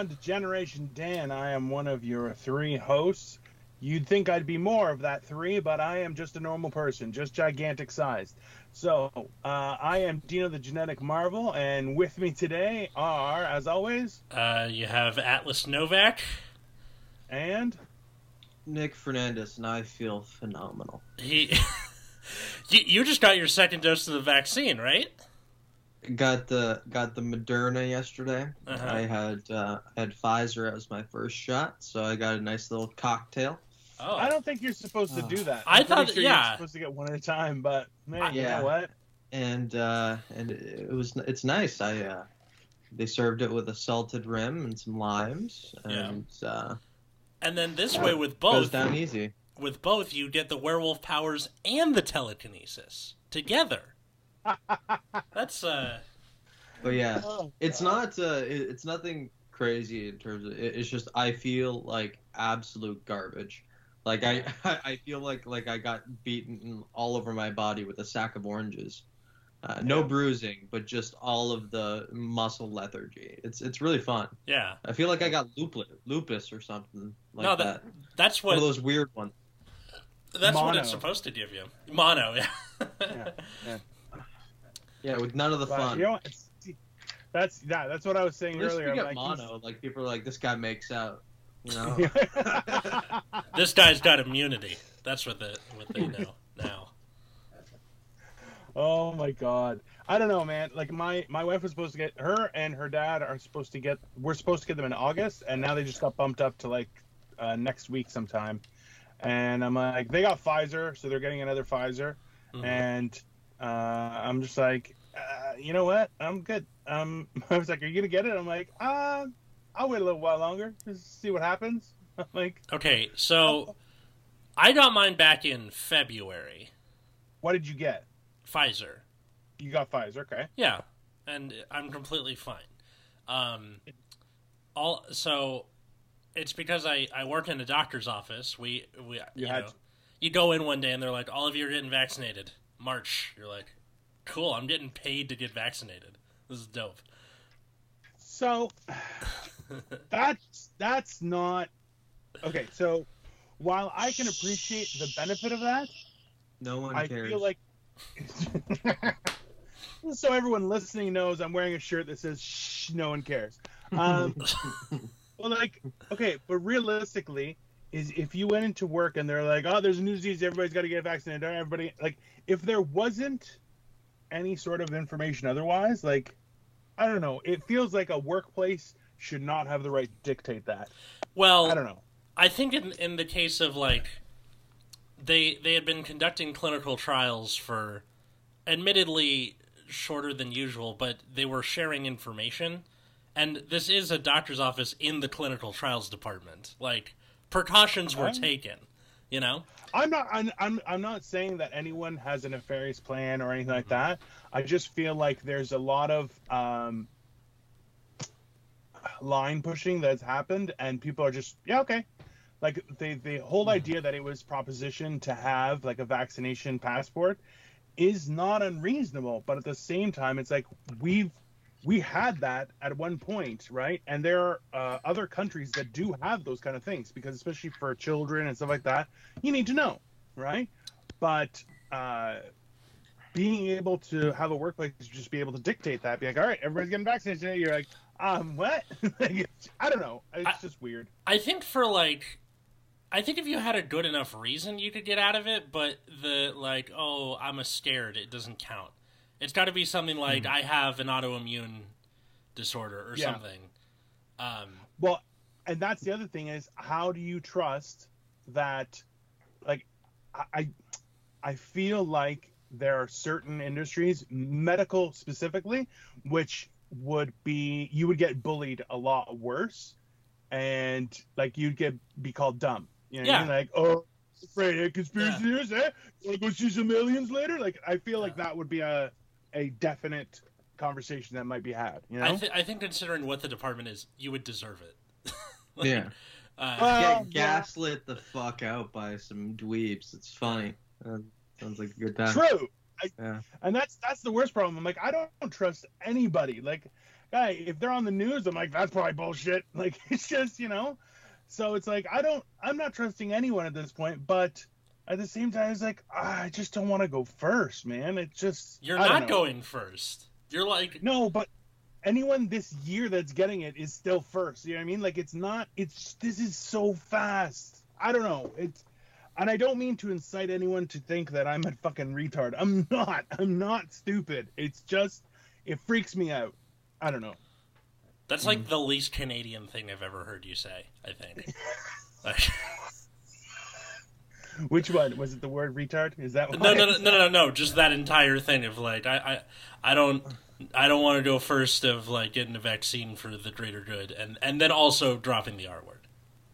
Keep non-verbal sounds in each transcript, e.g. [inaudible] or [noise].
Welcome, everyone, to Generation Dan. I am one of your three hosts. You'd think I'd be more of that three, but I am just a normal person, just gigantic sized. So, uh, I am Dino the Genetic Marvel, and with me today are, as always, Uh, you have Atlas Novack. and Nick Fernandes, and I feel phenomenal. He, [laughs] you, you just got your second dose of the vaccine, right? Got the got the Moderna yesterday. Uh-huh. I had uh, had Pfizer as my first shot, so I got a nice little cocktail. Oh, I don't think you're supposed to do that. I I'm pretty thought- sure yeah. you're supposed to get one at a time, but man, you Yeah. know what? And uh, and it was it's nice. I uh, they served it with a salted rim and some limes, and uh, And then this way with both goes both, down easy. with both, you get the werewolf powers and the telekinesis together. That's uh, But yeah, Oh, it's not uh, it, it's nothing crazy in terms of it, it's just I feel like absolute garbage. Like I [laughs] I feel like like I got beaten all over my body with a sack of oranges. Uh, no bruising, but just all of the muscle lethargy. It's it's really fun. yeah. I feel like I got lupus, lupus or something like no, that. that, that's One what of those weird ones. that's what it's supposed to give you. Mono, yeah. [laughs] Yeah. Yeah, with none of the But fun. you know That's yeah, that's what I was saying At earlier. we get like, mono. Like people are like, this guy makes out. You know. [laughs] this guy's got immunity. That's what the what they know now. Oh my god. I don't know, man. Like my my wife was supposed to get her and her dad are supposed to get we're supposed to get them in August and now they just got bumped up to like uh, next week sometime. And I'm like they got Pfizer, so they're getting another Pfizer Mhm. and uh, I'm just like uh, you know what? I'm good. Um [laughs] I was like are you to get it? I'm like, "Uh, I'll wait a little while longer just see what happens." [laughs] I'm like, Okay, so I got mine back in February. "What did you get?" Pfizer. You got Pfizer, okay? Yeah, and I'm completely fine. Um, all so it's because I I work in a doctor's office. We we you, You had know you go in one day and they're like, all of you are getting vaccinated. March. You're like, cool. I'm getting paid to get vaccinated. This is dope. So [sighs] that's that's not okay. So while I can appreciate the benefit of that, No one I cares. feel like [laughs] so everyone listening knows I'm wearing a shirt that says "Shh, no one cares." Um, [laughs] well, like okay, but realistically, is if you went into work and they're like, "Oh, there's a new disease, everybody's got to get vaccinated." Everybody like if there wasn't any sort of information otherwise, like I don't know, it feels like a workplace should not have the right to dictate that. Well, I don't know. I think in in the case of like they they had been conducting clinical trials for admittedly shorter than usual, but they were sharing information. And this is a doctor's office in the clinical trials department. Like precautions were Oh. taken, you know? I'm not. I'm, I'm. I'm not saying that anyone has a nefarious plan or anything like that. I just feel like there's a lot of um, line pushing that's happened, and people are just yeah okay. Like the the whole idea that it was proposition to have like a vaccination passport is not unreasonable, but at the same time, it's like we've we had that at one point, right? And there are uh, other countries that do have those kind of things because, especially for children and stuff like that, you need to know, right? But uh, being able to have a workplace just be able to dictate that, be like, all right, everybody's getting vaccinated today. You're like, um, what? [laughs] like, I don't know. It's I- just weird. I think for like I think if you had a good enough reason you could get out of it, but the like, oh, I'm a scared, it doesn't count. It's got to be something like I have an autoimmune disorder or. Yeah. something. Um, Well, and that's the other thing is how do you trust that? Like, I, I, feel like there are certain industries, medical specifically, which would be you would get bullied a lot worse, and like you'd get be called dumb. You know, I Yeah. mean? like oh, afraid of conspiracy theories, eh? Wanna go see some aliens later? Like, I feel like that would be a a definite conversation that might be had. You know? I, th- I think considering what the department is, you would deserve it. [laughs] Like, yeah. Uh, Well, Get yeah. gaslit the fuck out by some dweebs. It's funny. Uh, sounds like a good time. True. I, Yeah. And that's that's the worst problem. I'm like, I don't trust anybody. Like, guy, if they're on the news, I'm like, that's probably bullshit. [laughs] Like, it's just, you know. So it's like I don't, I'm not trusting anyone at this point. But at the same time, it's like ah, I just don't want to go first, man. It's just You're I don't going first. You're like No, but anyone this year that's getting it is still first. You know what I mean? Like it's not. It's this is so fast. I don't know. It's and I don't mean to incite anyone to think that I'm a fucking retard. I'm not. I'm not stupid. It's just it freaks me out. I don't know. that's like the least Canadian thing I've ever heard you say. I think. [laughs] Like, [laughs] [laughs] Which one was it? The word retard? Is that no, no, no, no, no, no. Just that entire thing of like, I, I, I don't, I don't want to go first of like getting a vaccine for the greater good, and and then also dropping the R word.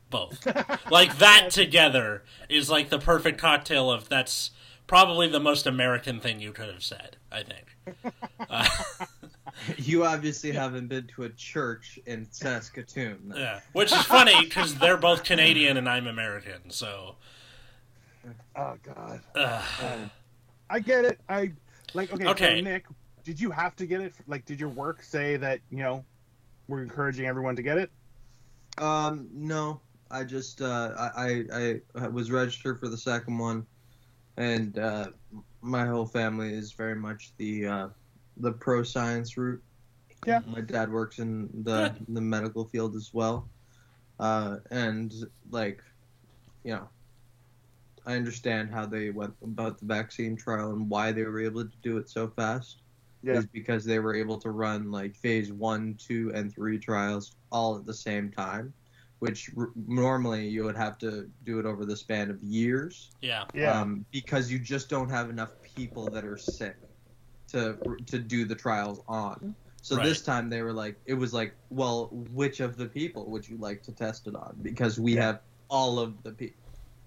Both, [laughs] like that together is like the perfect cocktail of that's probably the most American thing you could have said. I think. [laughs] Uh, You obviously haven't been to a church in Saskatoon. yeah, which is funny because they're both Canadian and I'm American, so. Oh God. Uh, I get it. I like. Okay. Okay. So Nick, did you have to get it? Like, did your work say that you know we're encouraging everyone to get it? Um, no, I just uh, I, I I was registered for the second one, and uh, my whole family is very much the uh, the pro science route. Yeah. My dad works in the the medical field as well, uh, and like, you know, I understand how they went about the vaccine trial and why they were able to do it so fast. Yeah. Is because they were able to run like phase one, two, and three trials all at the same time, which r- normally you would have to do it over the span of years. yeah, Yeah. Um, because you just don't have enough people that are sick to to do the trials on. So this time they were like, it was like, well, which of the people would you like to test it on? Because we Yeah. have all of the people.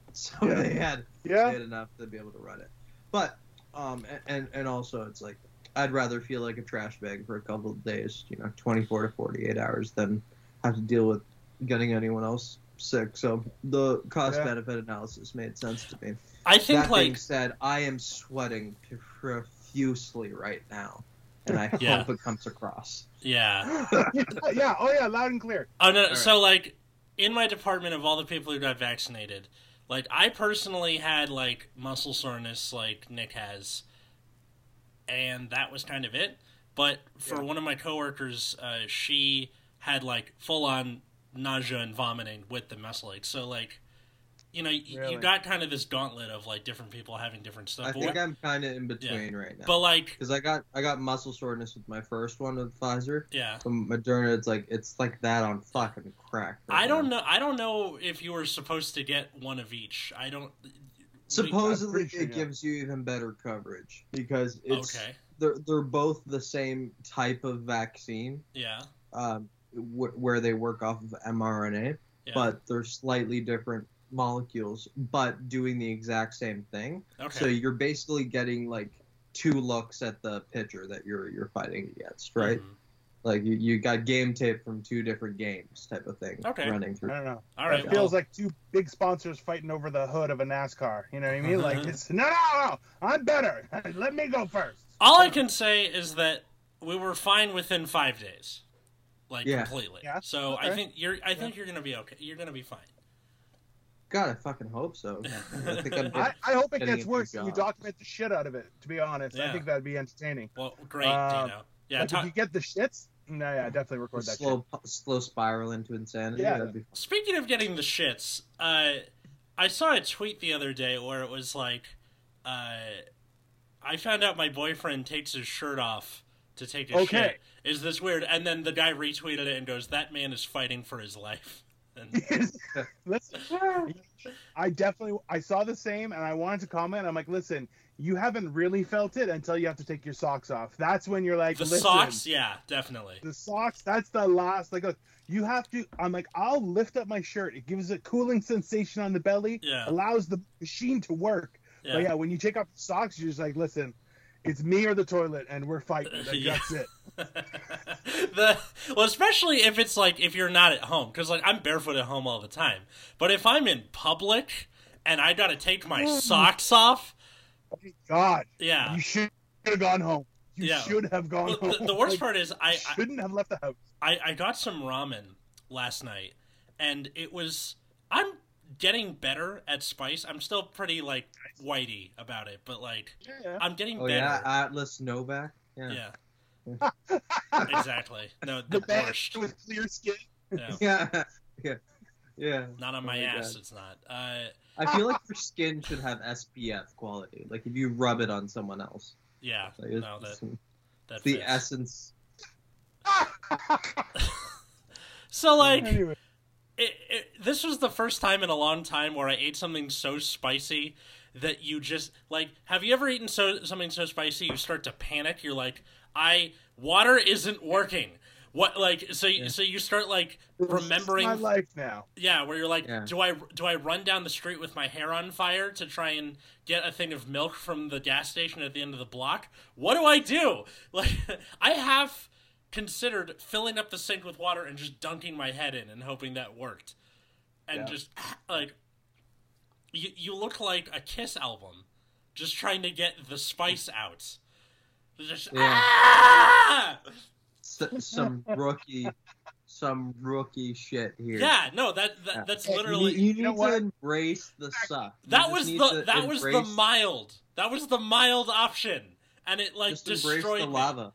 [laughs] So Yeah. they had they had enough to be able to run it. But um, and and also it's like I'd rather feel like a trash bag for a couple of days, you know, 24 to 48 hours, than have to deal with getting anyone else sick. So the cost Yeah. benefit analysis made sense to me. I think that being like said, I am sweating profusely right now, and I [laughs] Yeah. hope it comes across. yeah. [laughs] yeah. Oh yeah. Loud and clear. Oh no! right. So like, in my department of all the people who got vaccinated, like I personally had like muscle soreness, like Nick has, and that was kind of it. But for Yeah. one of my coworkers, uh, she had like full on nausea and vomiting with the Meslake. So like, you know, Really? you got kind of this gauntlet of like different people having different stuff. I But think I'm kind of in between right now. but like, because I got I got muscle soreness with my first one with Pfizer. yeah. From Moderna, it's like it's like that on fucking crack. right I don't now. know. I don't know if you were supposed to get one of each. I don't. Supposedly, sure, it gives you even better coverage because it's okay. they're they're both the same type of vaccine, Yeah. um, wh- where they work off of mRNA, Yeah. but they're slightly different molecules, but doing the exact same thing. okay. So you're basically getting like two looks at the pitcher that you're you're fighting against, right? Mhm. Like you, you got game tape from two different games, type of thing, Okay. running through. I don't know. All right. it Well, feels like two big sponsors fighting over the hood of a NASCAR. You know what I mean? Like it's no, no, no. I'm better. [laughs] Let me go first. all I can say is that we were fine within five days, like Yeah. completely. Yeah, So I think you're. I think you're gonna be okay. You're gonna be fine. God, I fucking hope so. I think I'm [laughs] I, I hope it gets worse and you document the shit out of it. To be honest, I think that'd be entertaining. Well, great, Um, Dino. Yeah. like ta- if you get the shits, no, yeah, definitely record that slow slow spiral into insanity. Yeah. Be Speaking of getting the shits, uh, I saw a tweet the other day where it was like, uh, I found out my boyfriend takes his shirt off to take a Okay. shit. Is this weird? And then the guy retweeted it and goes, "That man is fighting for his life." And. [laughs] Listen, I definitely I saw the same and I wanted to comment. I'm like, listen, you haven't really felt it until you have to take your socks off. That's when you're like, the listen, socks, yeah, definitely. the socks. That's the last. Like, look, you have to. I'm like, I'll lift up my shirt. It gives a cooling sensation on the belly. Yeah. Allows the machine to work. Yeah. But yeah, when you take off the socks, you're just like, listen, it's me or the toilet, and we're fighting. Like, [laughs] Yeah. That's it. [laughs] the well, especially if it's like if you're not at home, because like I'm barefoot at home all the time. But if I'm in public and I gotta take my Mm. socks off, God, yeah, you should have gone home. You Yeah. should have gone Well, home. the, the worst Like, part is I, I shouldn't have left the house. I, I got some ramen last night, and it was. I'm getting better at spice. I'm still pretty like whitey about it, but like Yeah. I'm getting Oh better. yeah, Atlas Novack. Yeah. Yeah. [laughs] exactly. No, the, The man borscht. with clear skin. Yeah. [laughs] Yeah. Yeah. Yeah. Not on Oh my, my ass. God. It's not. Uh, I feel like your skin should have SPF quality. Like if you rub it on someone else. yeah. Like it's, No, that it's that the essence. [laughs] So like, anyway, it, it, this was the first time in a long time where I ate something so spicy that you just like. Have you ever eaten so something so spicy you start to panic? You're like, I water isn't working. What like so? You, So you start like remembering my life now. Yeah, where you're like, Yeah. do I do I run down the street with my hair on fire to try and get a thing of milk from the gas station at the end of the block? What do I do? [laughs] Like, I have considered filling up the sink with water and just dunking my head in and hoping that worked, and Yeah. just [clears throat] like, you you look like a Kiss album, just trying to get the spice out. Just Yeah. ah! S- some rookie, some rookie shit here. Yeah, no, that, that Yeah. that's You literally need, you need know to what? embrace the suck. You That was the to that was the mild. That was the mild option, and it like just destroyed the me. lava.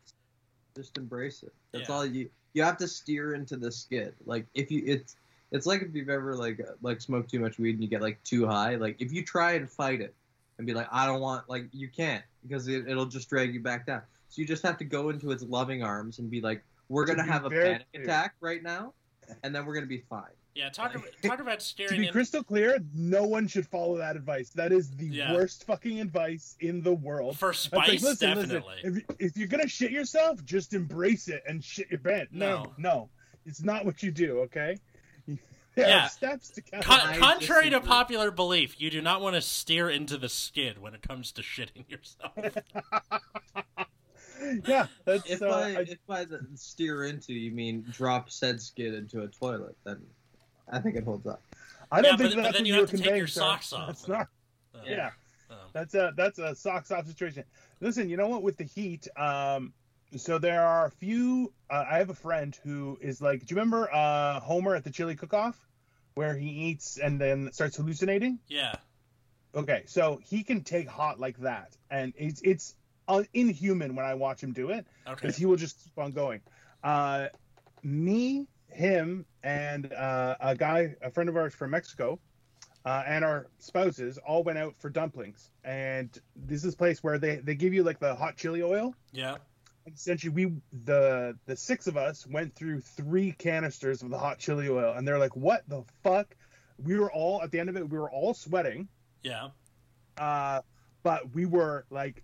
Just embrace it. That's Yeah. all you. You have to steer into the skid. Like if you, it's it's like if you've ever like like smoked too much weed and you get like too high. Like if you try and fight it and be like, I don't want like you can't because it, it'll just drag you back down. So you just have to go into its loving arms and be like, we're gonna have a panic attack right now, and then we're gonna be fine. Yeah, talk about talk about [laughs] To be in. crystal clear, no one should follow that advice. That is the Yeah. worst fucking advice in the world. For It's like, spice, listen, definitely. listen. If, you- if you're gonna shit yourself, just embrace it and shit your bed. No, no, it's not what you do. Okay. [laughs] There Yeah. steps to count. Con- I contrary to popular belief, you do not want to steer into the skid when it comes to shitting yourself. [laughs] yeah, that's. If uh, by I- if by the steer into you mean drop said skid into a toilet, then I think it holds up. I don't Yeah, think but- but that's then what you you have were to take your socks off. That's not. Um, Yeah. um, That's a that's a socks off situation. Listen, you know what? With the heat, um, so there are a few. Uh, I have a friend who is like, do you remember uh, Homer at the chili cook-off, where he eats and then starts hallucinating? yeah. Okay, so he can take hot like that, and it's it's uh, inhuman when I watch him do it Okay. because he will just keep on going. Uh, me, him, and uh, a guy, a friend of ours from Mexico, uh, and our spouses all went out for dumplings. And this is a place where they, they give you like the hot chili oil. Yeah. Essentially, we the the six of us went through three canisters of the hot chili oil, and they're like, "What the fuck?" We were all at the end of it. We were all sweating Yeah. uh, but we were like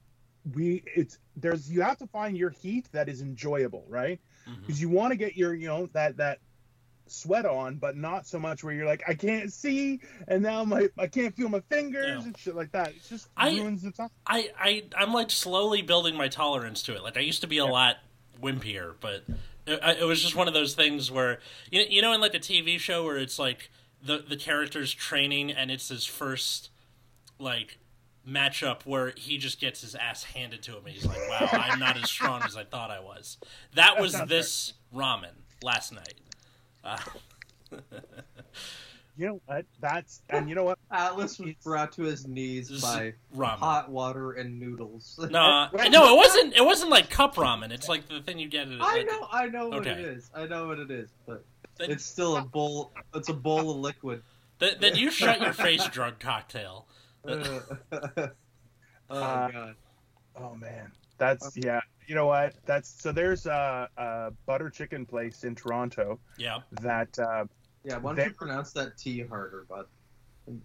we it's there's you have to find your heat that is enjoyable right Mhm. because you want to get your you know that that sweat on but not so much where you're like i can't see and now my i can't feel my fingers Yeah. and shit like that it just I- ruins the time I, I I'm like slowly building my tolerance to it. Like I used to be a Yeah. lot wimpier, but it, it was just one of those things where you you know in like a TV show where it's like the the character's training and it's his first like matchup where he just gets his ass handed to him and he's like, "Wow, I'm not as strong as I thought I was." That was sounds this ramen last night. Uh, [laughs] you know what that's and you know what Atlas was brought to his knees by ramen. hot water and noodles. No, [laughs] Right. no, it wasn't. It wasn't like cup ramen. It's like the thing you get at. I at- know, I know what it Okay. is. I know what it is, but Then- it's still a bowl. It's a bowl of liquid. Then, then you shut your face, drug cocktail. [laughs] oh Uh, god. oh man that's yeah you know what that's so there's a, a butter chicken place in toronto Yeah. that uh Yeah, why don't they- you pronounce that T harder, bud?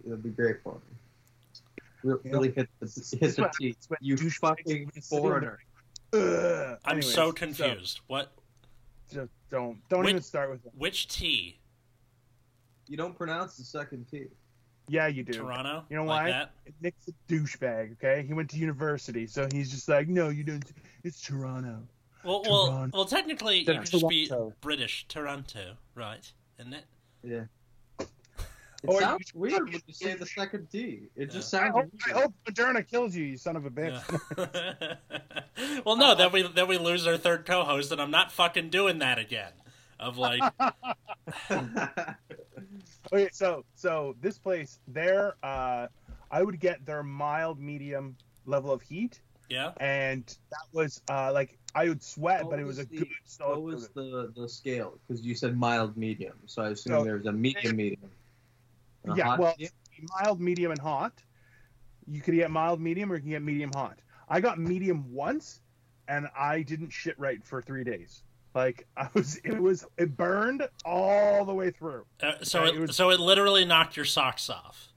It'll be great for me. Re- Really hit the hit the what- T. that's what You douchebags fucking foreigner. ugh. I'm Anyways, so confused. what? just don't don't Wait- even start with that. Which T? You don't pronounce the second T. Yeah, you do. Toronto? You know like why? That? Nick's a douchebag. Okay, he went to university, so he's just like, no, you don't. It's Toronto. Well, well, Toronto. well. Technically, you Yeah, could just be British Toronto, right? Isn't it? Yeah. It Or sounds you- weird when you say the second T. It just I sounds. hope, I hope Moderna kills you, you son of a bitch. Yeah. [laughs] [laughs] well, no, then we then we lose our third co-host, and I'm not fucking doing that again. Of like, [laughs] Okay, so so this place, there, uh, I would get their mild, medium level of heat, yeah, and that was uh, like I would sweat, What but it was, was a the- good solid. what was the the scale? Because you said mild, medium. So I assume So- there's a medium, medium. a Yeah, well, medium? mild, medium, and hot. You could get mild, medium, or you can get medium hot. I got medium once, and I didn't shit right for three days. Like [laughs] I was, it was, it burned all the way through. uh, so Okay, it, it was- so it literally knocked your socks off.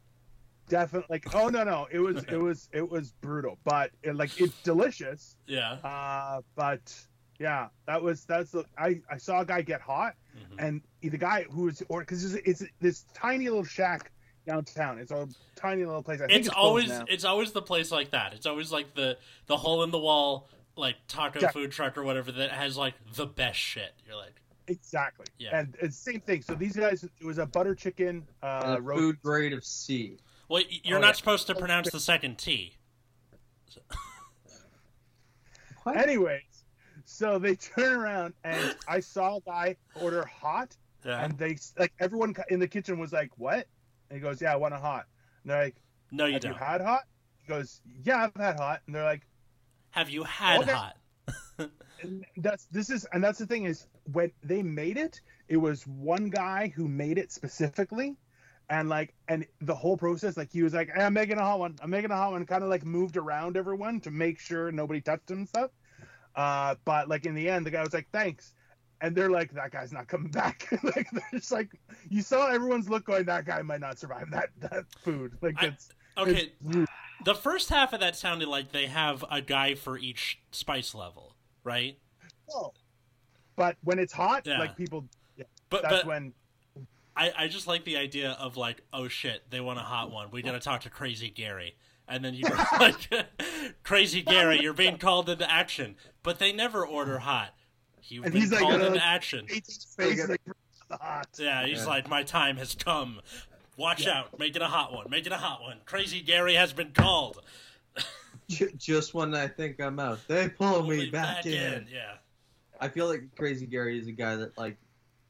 Definitely, like, oh no, no, it was, it was, it was brutal, but it, like it's delicious. Yeah, Uh, but yeah, that was that's the I I saw a guy get hot, Mhm. and the guy who was or because it's, it's this tiny little shack downtown. It's a tiny little place. I think it's, it's, always it's always the place like that. It's always like the the hole in the wall like taco Yeah. food truck or whatever that has like the best shit. You're like, exactly. Yeah. And it's the same thing. So these guys, it was a butter chicken uh, a roast. food grade of C. well, you're Oh, not yeah. supposed to pronounce the second T. [laughs] What? Anyways, so they turn around and I saw a guy order hot, Yeah. and they like everyone in the kitchen was like, "What?" And he goes, "Yeah, I want a hot." And they're like, No, you "Have don't. you had hot?" He goes, "Yeah, I've had hot." And they're like, Have you had Okay. hot? and that's this is and that's the thing is when they made it it was one guy who made it specifically. And like and the whole process like he was like hey, i'm making a hot one. I'm making a hot one. Kind of like moved around everyone to make sure nobody touched him and stuff. Uh but like in the end the guy was like thanks. And they're like that guy's not coming back. [laughs] Like they're just like you saw everyone's look going that guy might not survive that that food. Like I- it's Okay, it's- the first half of that sounded like they have a guy for each spice level, right? oh. but when it's hot Yeah. like people But that's but when I, I just like the idea of like, oh shit, they want a hot one. We gotta talk to Crazy Gary. And then you go [laughs] like, Crazy Gary, you're being called into action. But they never order hot. You've And been he's like, called uh, into action. hates face like hot. Yeah, he's Yeah. like, my time has come. Watch Yeah. out, make it a hot one, make it a hot one. Crazy Gary has been called. [laughs] Just when I think I'm out, they pull me Only back, in. Yeah. I feel like Crazy Gary is a guy that like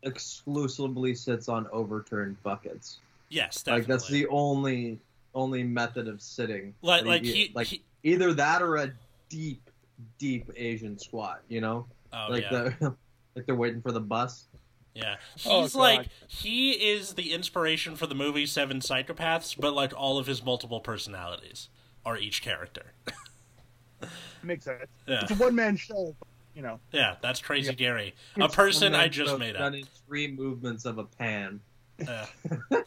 exclusively sits on overturned buckets. Yes, definitely. Like that's the only only method of sitting. like like he, like he either that or a deep, deep Asian squat. You know, oh like yeah. the [laughs] like they're waiting for the bus. Yeah, Oh, he's God. like he is the inspiration for the movie Seven Psychopaths, but like all of his multiple personalities are each character. [laughs] Makes sense. Yeah, It's a one man show, you know. yeah, that's Crazy Yeah. Gary, a person I just made up. done in three movements of a pan. Uh, [laughs]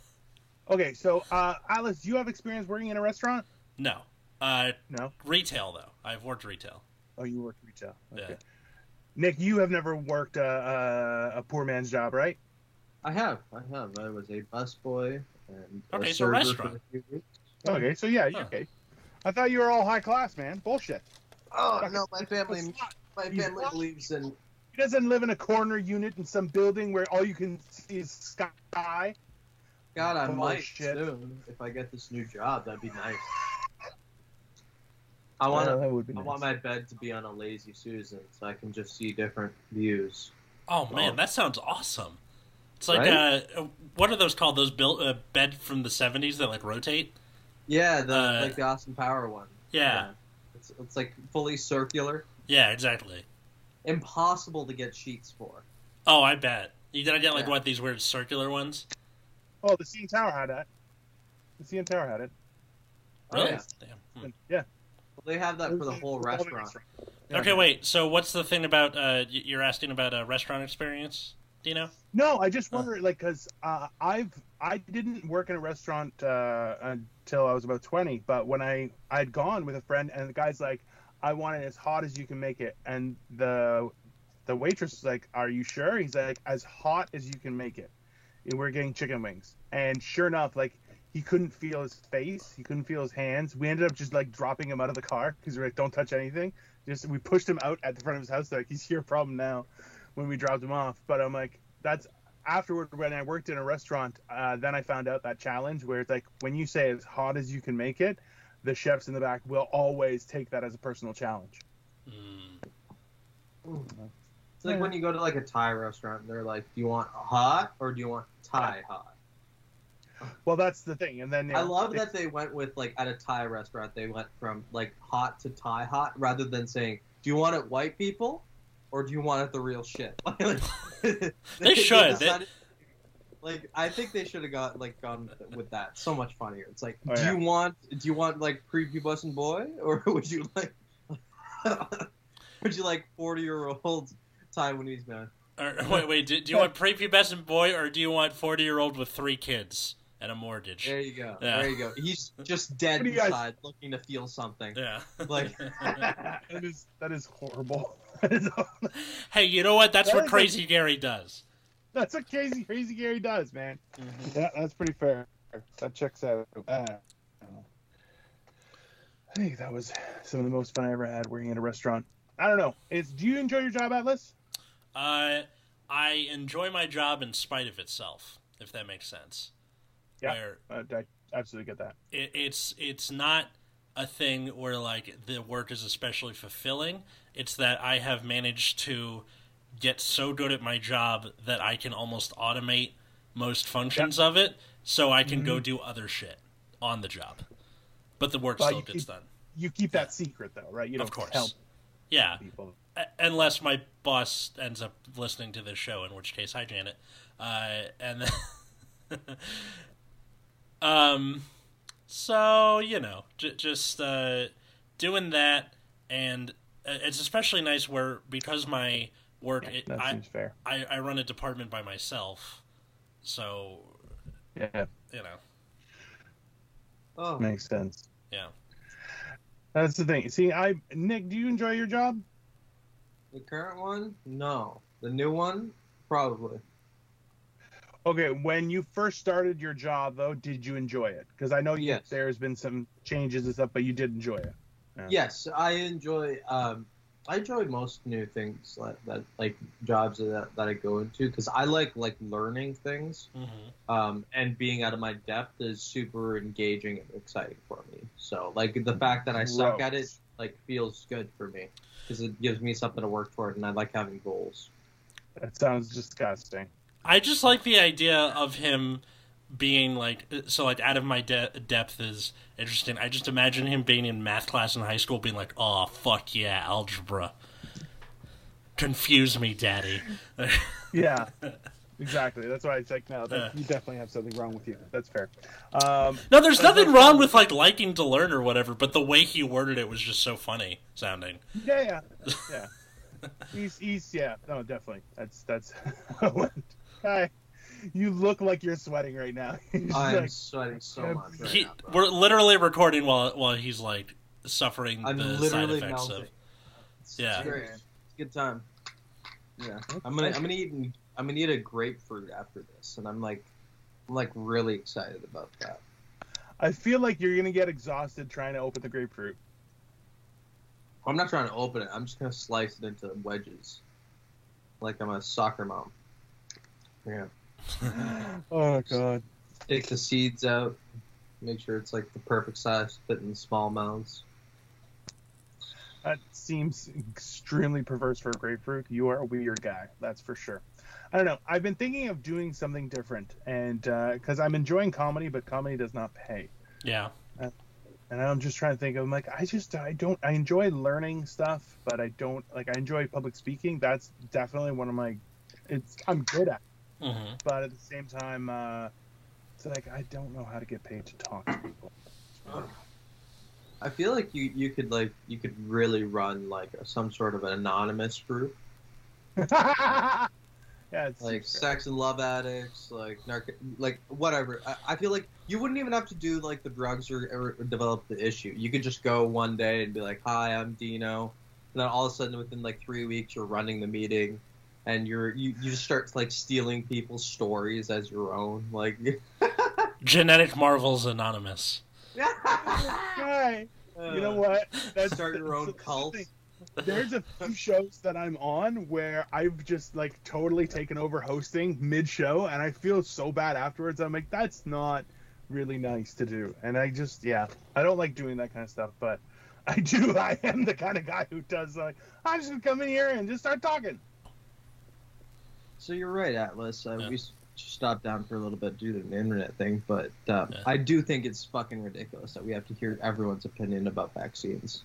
Okay, so uh, Atlas, do you have experience working in a restaurant? no, uh, No. retail though. I've worked retail. Oh, you worked retail. Okay. Yeah. Nick, you have never worked a, a, a poor man's job, right? I have, I have. I was a busboy and a Okay, so server restaurant. for a few. Okay, so yeah, Huh. okay. I thought you were all high class, man. Bullshit. Oh no, my family, It's not. my family believes in. He doesn't live in a corner unit in some building where all you can see is sky. God, I might Bullshit. soon if I get this new job. That'd be nice. I want to. that would be I want my bed to be on a lazy susan, so I can just see different views. Oh man, Oh. that sounds awesome. It's like Right? uh, what are those called? Those built uh, bed from the '70s that like rotate. Yeah, the Uh, like the Austin Power one. Yeah, It's, it's like fully circular. yeah, exactly. Impossible to get sheets for. Oh, I bet. You gotta get like Yeah. what these weird circular ones. Oh, the CN Tower had that. The CN Tower had it. Really? Oh, yeah. Damn. Hmm. Yeah. Well, they have that for the whole restaurant. Okay, wait. So what's the thing about? Uh, you're asking about a restaurant experience? Do you know? No, I just Uh. wonder, like, because uh, I've I didn't work in a restaurant uh, until I was about twenty. But when I I'd gone with a friend, and the guy's like, "I want it as hot as you can make it," and the the waitress was like, "Are you sure?" He's like, "As hot as you can make it." And we're getting chicken wings, and sure enough, like he couldn't feel his face, he couldn't feel his hands. We ended up just like dropping him out of the car because we're like, "Don't touch anything." Just we pushed him out at the front of his house. Like he's your problem now. When we dropped him off, but I'm like, that's afterward when I worked in a restaurant, uh, then I found out that challenge where it's like when you say as hot as you can make it, the chefs in the back will always take that as a personal challenge. Mm. It's like when you go to like a Thai restaurant, they're like, "Do you want hot or do you want Thai hot?" Well, that's the thing, and then I love they- that they went with like at a Thai restaurant, they went from like hot to Thai hot rather than saying, "Do you want it white people or do you want it the real shit?" [laughs] Like, They should. They- decided- like I think they should have got like gone with that. So much funnier. It's like, Oh, do yeah. you want do you want like prepubescent boy [laughs] or would you like [laughs] would you like forty year old Taiwanese man? Or, wait, wait. Do, do you want prepubescent boy or do you want forty year old with three kids and a mortgage? There you go. Yeah. There you go. He's [laughs] just dead What do you guys- inside, looking to feel something. Yeah. [laughs] Like- [laughs] that is that is horrible. That is- hey, you know what? That's That what is a- Crazy Gary does. that's what crazy crazy Gary does, man. Yeah, that's pretty fair. That checks out. Uh, I think that was some of the most fun I ever had working at a restaurant. I don't know. Is do you enjoy your job, Atlas? Uh, I enjoy my job in spite of itself, if that makes sense. Yeah. Uh, I absolutely get that. it, it's it's not a thing where like the work is especially fulfilling. It's that I have managed to get so good at my job that I can almost automate most functions of it, so I can go do other shit on the job. But the work Well, still gets keep- done. You keep that secret though, right? You don't Of course. tell Yeah, people. Unless my boss ends up listening to this show, in which case, hi Janet. Uh, and then, [laughs] [laughs] um, so you know, j- just uh, doing that, and uh, it's especially nice where because my work, it, That I, seems fair. I I run a department by myself, so Yeah, you know, Oh, makes sense. yeah. That's the thing. See, I Nick, do you enjoy your job? the current one? No. The new one? Probably. Okay, when you first started your job, though, did you enjoy it? Because I know you, Yes. there's been some changes and stuff, but you did enjoy it. Yeah. Yes, I enjoy. Um, I enjoy most new things that, that like jobs that, that I go into because I like like learning things. hmm um, and being out of my depth is super engaging and exciting for me. So like the fact that I suck at it like feels good for me because it gives me something to work toward, and I like having goals. That sounds disgusting. I just like the idea of him being like so like out of my de- depth is interesting. I just imagine him being in math class in high school, being like, "Oh fuck yeah, algebra, confuse me, daddy." [laughs] Yeah, exactly. That's why it's like, no, that, Yeah. you definitely have something wrong with you. That's fair. Um, no, there's nothing not wrong with like liking to learn or whatever, but the way he worded it was just so funny sounding. yeah, yeah, [laughs] yeah. He's, he's, yeah, no, definitely. That's, that's. [laughs] Hi. You look like you're sweating right now. [laughs] I'm like, sweating so Yeah. much. Right He, now, we're literally recording while while he's like suffering I'm the side literally effects melting. of. It's, Yeah. it's great. It's a good time. Yeah, I'm gonna I'm gonna eat I'm gonna eat a grapefruit after this, and I'm like I'm like really excited about that. I feel like you're gonna get exhausted trying to open the grapefruit. I'm not trying to open it. I'm just gonna slice it into wedges, like I'm a soccer mom. Yeah. [laughs] Oh god. Take the seeds out. Make sure it's like the perfect size to fit in small mouths. That seems extremely perverse for a grapefruit. You are a weird guy, that's for sure. I don't know. I've been thinking of doing something different, and uh, because I'm enjoying comedy, but comedy does not pay. Yeah. Uh, and I'm just trying to think. I'm like, I just, I don't, I enjoy learning stuff, but I don't like. I enjoy public speaking. That's definitely one of my. It's I'm good at, it, hmm but at the same time, uh, it's like I don't know how to get paid to talk to people. I feel like you you could like you could really run like some sort of an anonymous group, [laughs] yeah, it's like sex and love addicts, like narco, like whatever. I, I feel like you wouldn't even have to do like the drugs or, or develop the issue. You could just go one day and be like, "Hi, I'm Dino," and then all of a sudden, within like three weeks, you're running the meeting, and you're you, you just start like stealing people's stories as your own. Like, [laughs] Genetic Marvels Anonymous. Hi. You know uh, what? That's Start your own cult. there's a few shows that I'm on where I've just like totally taken over hosting mid show, and I feel so bad afterwards. I'm like, that's not really nice to do, and I just yeah, I don't like doing that kind of stuff, but. I do. [laughs] I am the kind of guy who does like I'm just gonna come in here and just start talking. So you're right, Atlas. Uh, Yeah. We stopped down for a little bit due to the internet thing, but uh, Yeah. I do think it's fucking ridiculous that we have to hear everyone's opinion about vaccines.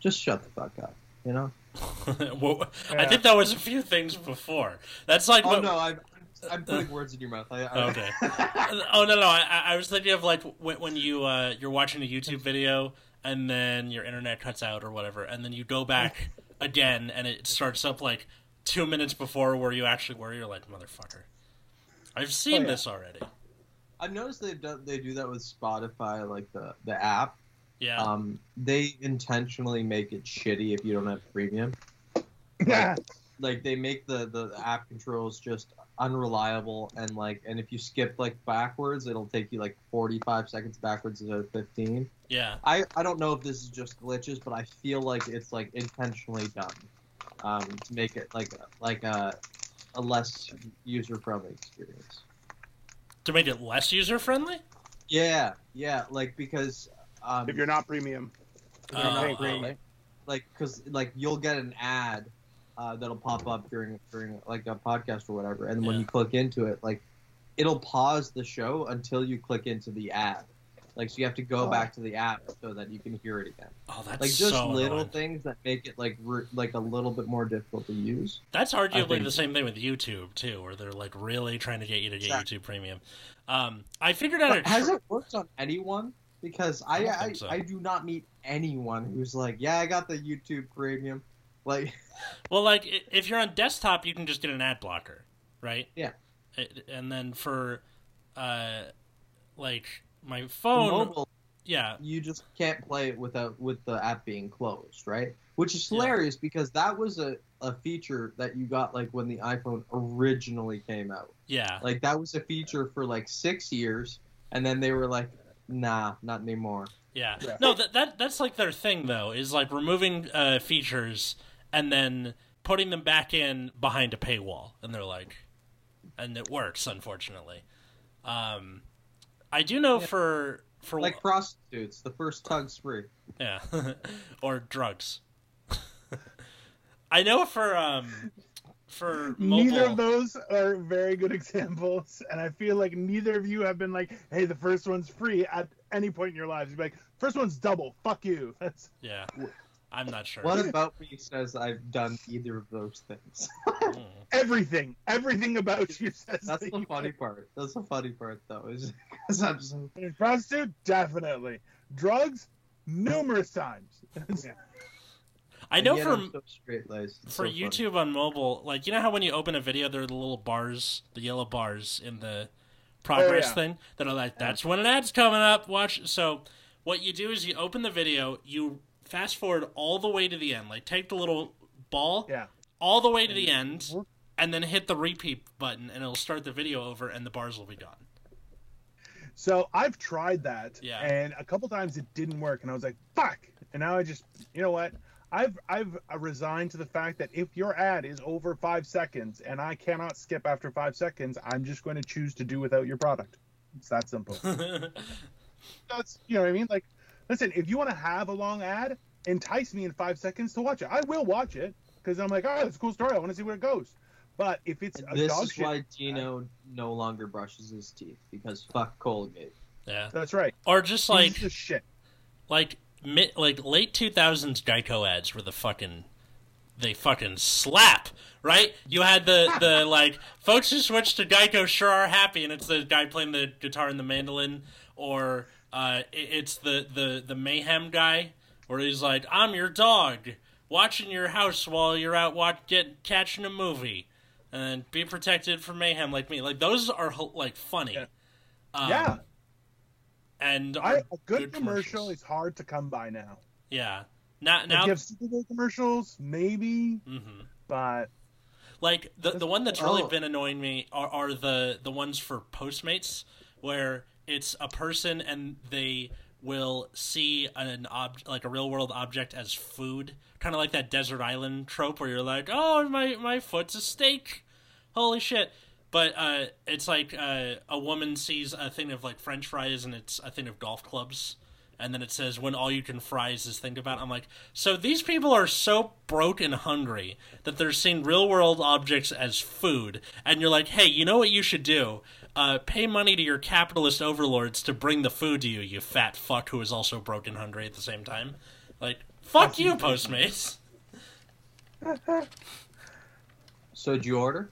Just shut the fuck up, you know? [laughs] well, I think that was a few things before. That's like Oh what, no, I'm, I'm putting words in your mouth. I, I, Okay. [laughs] oh no no I, I- I was thinking of like when, when you uh, you're watching a YouTube video and then your internet cuts out or whatever and then you go back [laughs] again and it starts up like two minutes before where you actually were you're like motherfucker I've seen yeah. this already I've noticed they do, they do that with Spotify, like the the app. yeah Um, they intentionally make it shitty if you don't have premium. [laughs] Yeah. Like they make the the app controls just unreliable and like and if you skip like backwards, it'll take you like 45 seconds backwards instead of 15. yeah I I don't know if this is just glitches, but I feel like it's like intentionally done um, to make it like like a a less user friendly experience. to make it less user friendly Yeah, yeah, like because um, If you're not premium, if you're not Oh, paying premium. like because like you'll get an ad uh, that'll pop up during during like a podcast or whatever, and when you click into it, like it'll pause the show until you click into the ad. Like so, you have to go Oh. back to the app so that you can hear it again. oh that's Like just so little annoying. things that make it like re- like a little bit more difficult to use. That's arguably think- the same thing with YouTube too, where they're like really trying to get you to get Exactly. YouTube Premium. Um, I figured out a But has tr- it worked on anyone? Because I I don't I, so. I do not meet anyone who's like, yeah, I got the YouTube Premium. Like, [laughs] Well, like if you're on desktop, you can just get an ad blocker, right? Yeah. And then for, uh, like my phone, mobile yeah, you just can't play it without with the app being closed, right? Which is Yeah. hilarious because that was a, a feature that you got like when the iPhone originally came out. yeah, Like that was a feature for like six years, and then they were like, nah, not anymore. yeah. Yeah. No, that that that's like their thing though, is like removing uh, features and then putting them back in behind a paywall, and they're like, and it works, unfortunately. Um, I do know Yeah. for for Like prostitutes, the first tug's free. Yeah, [laughs] or drugs. [laughs] I know for um for mobile. Neither of those are very good examples, and I feel like neither of you have been like, "Hey, the first one's free" at any point in your lives. You'd be like, first one's double. Fuck you." [laughs] That's Yeah, I'm not sure. What about me says I've done either of those things? Mm. everything. Everything about you says That's that the you- funny part. That's the funny part, though, is because I'm so Prostitute, definitely. Drugs, numerous times. I know and yet for so straight laced. for YouTube on mobile, like you know how when you open a video, there are the little bars, the yellow bars in the progress Oh, yeah. thing that are like, "That's when an ad's coming up." Watch. So what you do is you open the video, you fast forward all the way to the end, like take the little ball yeah. all the way to the end, and then hit the repeat button, and it'll start the video over, and the bars will be gone. So I've tried that, Yeah. and a couple times it didn't work, and I was like, "Fuck!" And now I just, you know what? I've I've uh, resigned to the fact that if your ad is over five seconds and I cannot skip after five seconds, I'm just going to choose to do without your product. It's that simple. [laughs] That's you know what I mean. Like, listen, if you want to have a long ad, entice me in five seconds to watch it. I will watch it because I'm like, oh, that's a cool story. I want to see where it goes. But if it's a This dog is shit, why Dino no longer brushes his teeth because fuck Colgate. yeah, that's right. or just Like like the shit. like mid, like late two thousands Geico ads were the fucking they fucking slap right. You had the the [laughs] like folks who switched to Geico sure are happy, and it's the guy playing the guitar and the mandolin, or uh, it's the the the mayhem guy where he's like, "I'm your dog." Watching your house while you're out watch get catching a movie, and then be protected from mayhem like me. Like those are like funny. Yeah. Um, yeah, and I, are a good, good commercial is hard to come by now. yeah. Now Like, now you have Super Bowl commercials, maybe, hmm but Like the the one that's really Oh. been annoying me are, are the the ones for Postmates where it's a person and they will see an ob- like a real world object as food, kind of like that desert island trope where you're like, "Oh, my my foot's a steak." Holy shit. But uh, it's like uh, a woman sees a thing of like French fries and it's a thing of golf clubs, and then it says when all you can fries is think about. I'm like, so these people are so broke and hungry that they're seeing real world objects as food, and you're like, hey, you know what you should do? Uh, pay money to your capitalist overlords to bring the food to you, you fat fuck who is also broke and hungry at the same time. Like, fuck you, Postmates. [laughs] So did you order?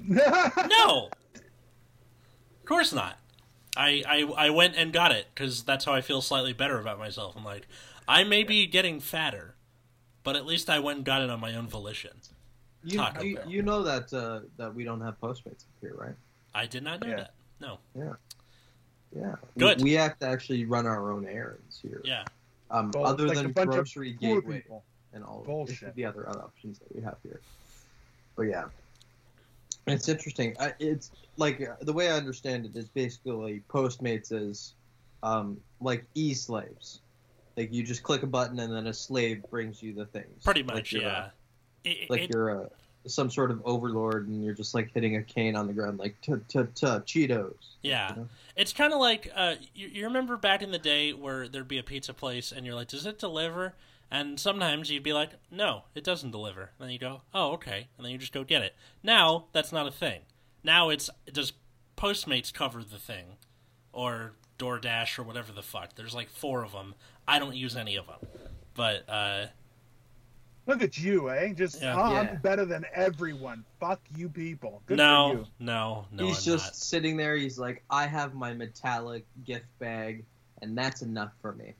No, of course not. I I, I went and got it because that's how I feel slightly better about myself. I'm like, I may be getting fatter, but at least I went and got it on my own volition. You Taco you, Bell. you know that uh, that we don't have Postmates up here, right? I did not know Yeah. that. No. Yeah. Yeah. Good. We, we have to actually run our own errands here. Yeah. Um, Well, other like a than bunch of grocery Poor gateway people. and all Bullshit. of the other other options that we have here. But yeah, it's interesting. I, it's like the way I understand it is basically Postmates is um, like e-slaves. Like you just click a button and then a slave brings you the things. Pretty much, a- yeah. It- like it- you're a some sort of overlord and you're just like hitting a cane on the ground like Cheetos. Yeah. You know? It's kind of like uh, you, you remember back in the day where there'd be a pizza place and you're like, does it deliver? And sometimes you'd be like, no, it doesn't deliver. And then you go, oh, okay. And then you just go get it. Now, that's not a thing. Now it's, does Postmates cover the thing? Or DoorDash or whatever the fuck. There's like four of them. I don't use any of them. But, uh, Look at you, eh? Just Yeah. oh, Yeah. I'm better than everyone. Fuck you, people. Good for no, you. no, no, he's I'm just not. sitting there. He's like, I have my metallic gift bag, and that's enough for me.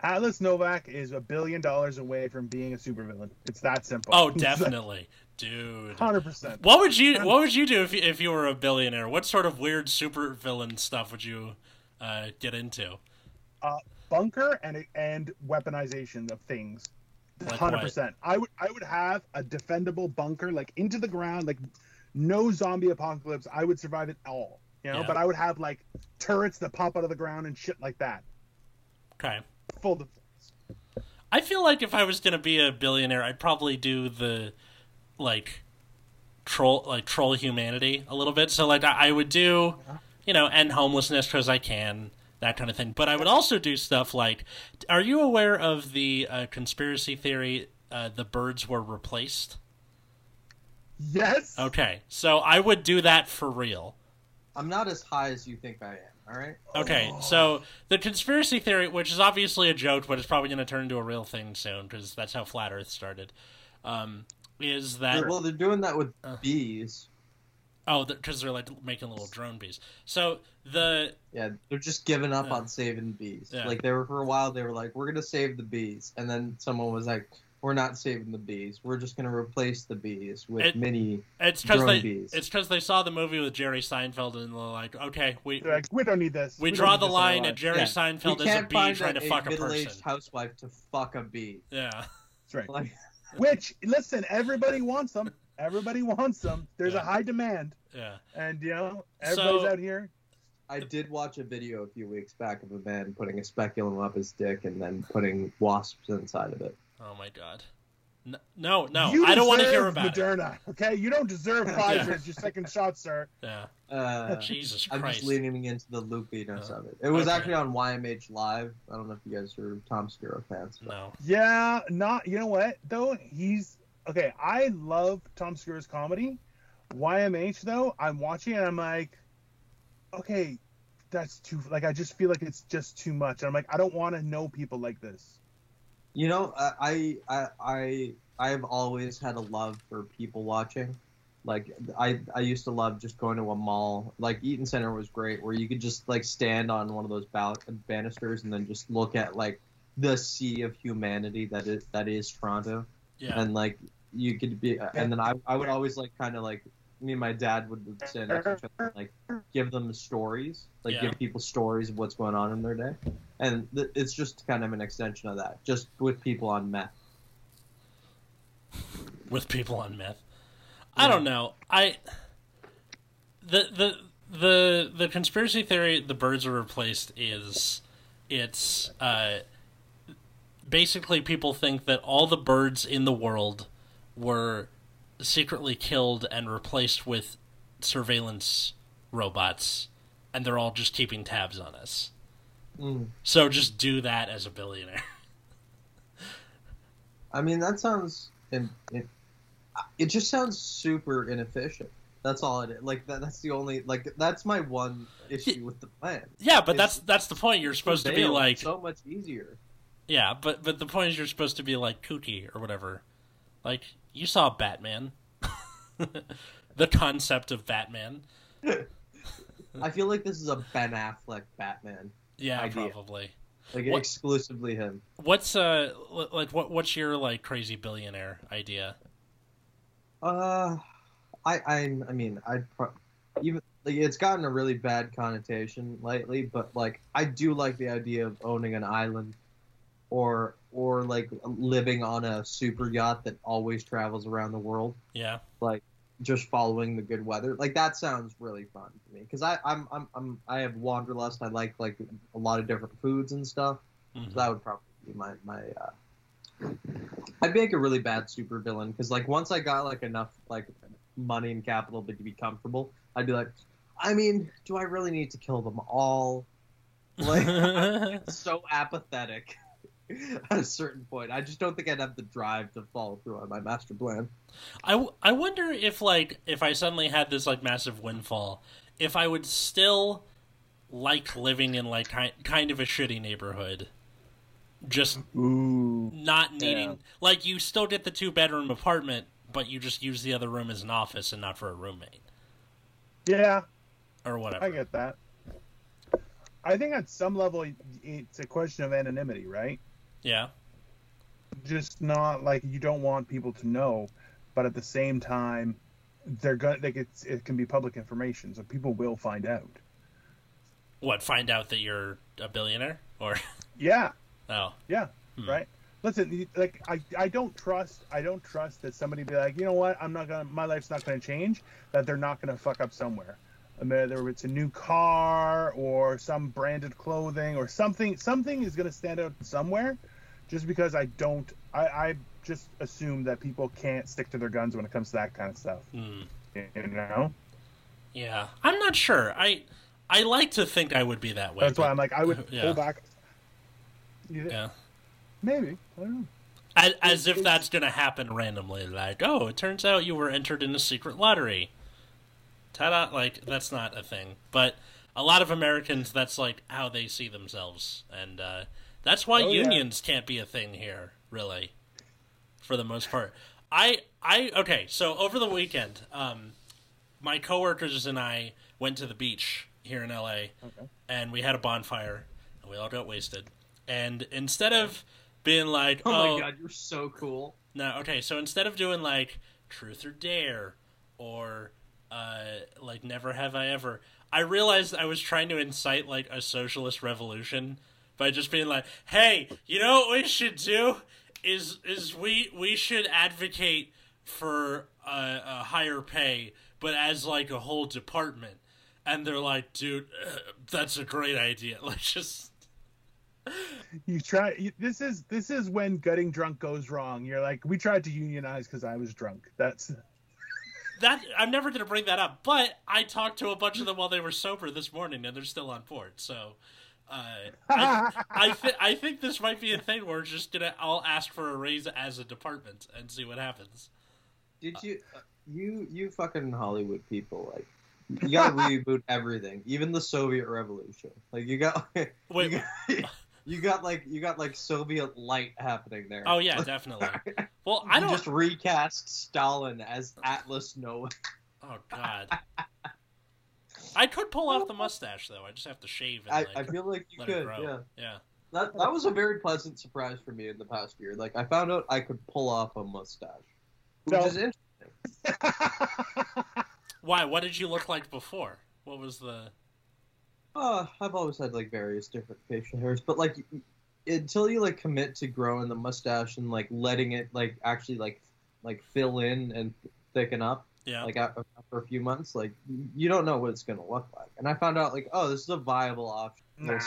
Atlas Novack is a billion dollars away from being a supervillain. It's that simple. Oh, [laughs] definitely. Dude. Hundred percent. What would you What would you do if you, if you were a billionaire? What sort of weird supervillain stuff would you uh, get into? Bunker and and weaponization of things. Hundred percent. I would I would have a defendable bunker like into the ground, like no zombie apocalypse. I would survive it all. You know, Yeah. but I would have like turrets that pop out of the ground and shit like that. Okay. Full defense. I feel like if I was gonna be a billionaire, I'd probably do the like troll like troll humanity a little bit. So like I, I would do, you know, end homelessness because I can that kind of thing. But I would also do stuff like, are you aware of the uh, conspiracy theory? Uh, the birds were replaced. Yes. Okay, so I would do that for real. I'm not as high as you think I am. All right. Okay, so the conspiracy theory, which is obviously a joke, but it's probably going to turn into a real thing soon because that's how flat Earth started, um, is that well, they're doing that with Uh. bees. oh, because they're like making little drone bees. So the Yeah, they're just giving up Yeah. on saving bees. Yeah. Like they were for a while, they were like, "We're gonna save the bees," and then someone was like, "We're not saving the bees. We're just gonna replace the bees with It- mini it's because drone they bees." it's because they saw the movie with Jerry Seinfeld and they're like, okay, we like, we don't need this. we don't draw the this in our line at. Jerry Yeah. Seinfeld we as a bee trying to a, fuck a middle-aged person. housewife to fuck a bee. Yeah, That's right. Like, [laughs] Which, listen, everybody wants them. Everybody wants them. There's Yeah. a high demand, yeah. and you know, everybody's So- out here. I did watch a video a few weeks back of a man putting a speculum up his dick and then putting wasps inside of it. Oh my god. N- No, no, I don't want to hear deserve about it. Moderna. Okay, you don't deserve [laughs] Pfizer as your second shot, sir. Yeah, Uh, Jesus I'm Christ. just leaning into the loopiness Uh, of it. It was okay. actually on YMH Live. I don't know if you guys are Tom Segura fans. but- No. Yeah, not. You know what though? He's okay. I love Tom Segura's comedy. YMH though, I'm watching and I'm like, okay, that's too. Like, I just feel like it's just too much. And I'm like, I don't want to know people like this. You know, I I I I have always had a love for people watching. Like I I used to love just going to a mall. Like Eaton Center was great, where you could just like stand on one of those bal- banisters and then just look at like the sea of humanity that is that is Toronto. Yeah. and like you could be and then i, I would always like kind of like me and my dad would sit next to each other and, like give them stories like Yeah. give people stories of what's going on in their day and th- it's just kind of an extension of that just with people on meth with people on meth. I don't know. I the the the the conspiracy theory the birds are replaced is it's uh, basically people think that all the birds in the world were secretly killed and replaced with surveillance robots, and they're all just keeping tabs on us. Mm. So just do that as a billionaire. [laughs] I mean, that sounds. It, it, it just sounds super inefficient. That's all it is. Like that, that's the only like that's my one issue with the plan. yeah, but It's- that's that's the point. You're supposed to be like so much easier. Yeah, but but the point is you're supposed to be like kooky or whatever. Like you saw Batman. [laughs] the concept of Batman. I feel like this is a Ben Affleck Batman, Yeah, Idea. probably. like What- exclusively him. What's uh like what what's your like crazy billionaire idea? Uh, I I I mean I pro- even like it's gotten a really bad connotation lately, but like I do like the idea of owning an island, or or like living on a super yacht that always travels around the world, Yeah. like just following the good weather. Like that sounds really fun to me because I I'm, I'm I'm I have wanderlust. I like like a lot of different foods and stuff. Mhm. So that would probably be my my. Uh, I'd make a really bad super villain because like once I got like enough like money and capital to be comfortable, I'd be like, I mean, do I really need to kill them all? Like [laughs] [laughs] so apathetic. [laughs] At a certain point, I just don't think I'd have the drive to follow through on my master plan. I, w- I wonder if like if I suddenly had this like massive windfall, if I would still like living in like kind kind of a shitty neighborhood, just Ooh. not needing Yeah. like you still get the two bedroom apartment, but you just use the other room as an office and not for a roommate Yeah, or whatever. I get that. I think at some level it's a question of anonymity, right? Yeah, Just not like you don't want people to know, but at the same time, they're gonna like it's it can be public information, so people will find out. what? Find out that you're a billionaire or [laughs] Yeah, oh yeah, Hmm. right. Listen, like I, I don't trust I don't trust that somebody be like, you know what, I'm not gonna my life's not gonna change, that they're not gonna fuck up somewhere. Mean, Whether it's a new car or some branded clothing or something something is gonna stand out somewhere just because I don't I, I just assume that people can't stick to their guns when it comes to that kind of stuff. hmm. You know? yeah. I'm not sure. I I like to think I would be that way. That's why I'm like I would [laughs] Yeah. pull back. You- yeah. Maybe. I don't know. As, as if that's going to happen randomly. Like, oh, it turns out you were entered in a secret lottery. Ta-da! Like, that's not a thing. But a lot of Americans, that's like how they see themselves, and uh, that's why Oh, yeah. unions can't be a thing here, really, for the most part. I, I, okay. So over the weekend, um, my coworkers and I went to the beach here in LA, Okay. and we had a bonfire, and we all got wasted. And instead of being like, Oh, oh, my god, you're so cool. no, okay, so instead of doing like truth or dare or uh, like never have I ever, I realized I was trying to incite like a socialist revolution by just being like, "Hey, you know what we should do is is we we should advocate for a, a higher pay, but as like a whole department." And they're like, "Dude, [clears throat] that's a great idea. [laughs] Let's just." You try. You, this is this is when getting drunk goes wrong. You're like, we tried to unionize because I was drunk. That's That I'm never going to bring that up, but I talked to a bunch of them while they were sober this morning, and they're still on board. So, uh, I I, th- I think this might be a thing where we're just gonna all ask for a raise as a department and see what happens. Did you, uh, you, you fucking Hollywood people, like, you gotta [laughs] reboot everything, even the Soviet Revolution. Like, you got, [laughs] Wait, you got, you got like, you got like Soviet light happening there. oh yeah, definitely. Well, I don't. just recast Stalin as Atlas Noah. Oh god. [laughs] I could pull off the mustache though. I just have to shave and I, like I feel like you could, grow. yeah. yeah. That that was a very pleasant surprise for me in the past year. Like, I found out I could pull off a mustache, which So- is interesting. [laughs] Why? What did you look like before? What was the? Uh, I've always had like various different facial hairs, but like until you like commit to growing the mustache and like letting it like actually like like fill in and thicken up Yeah. like after a few months, like you don't know what it's gonna look like. And I found out like oh this is a viable option. Nah.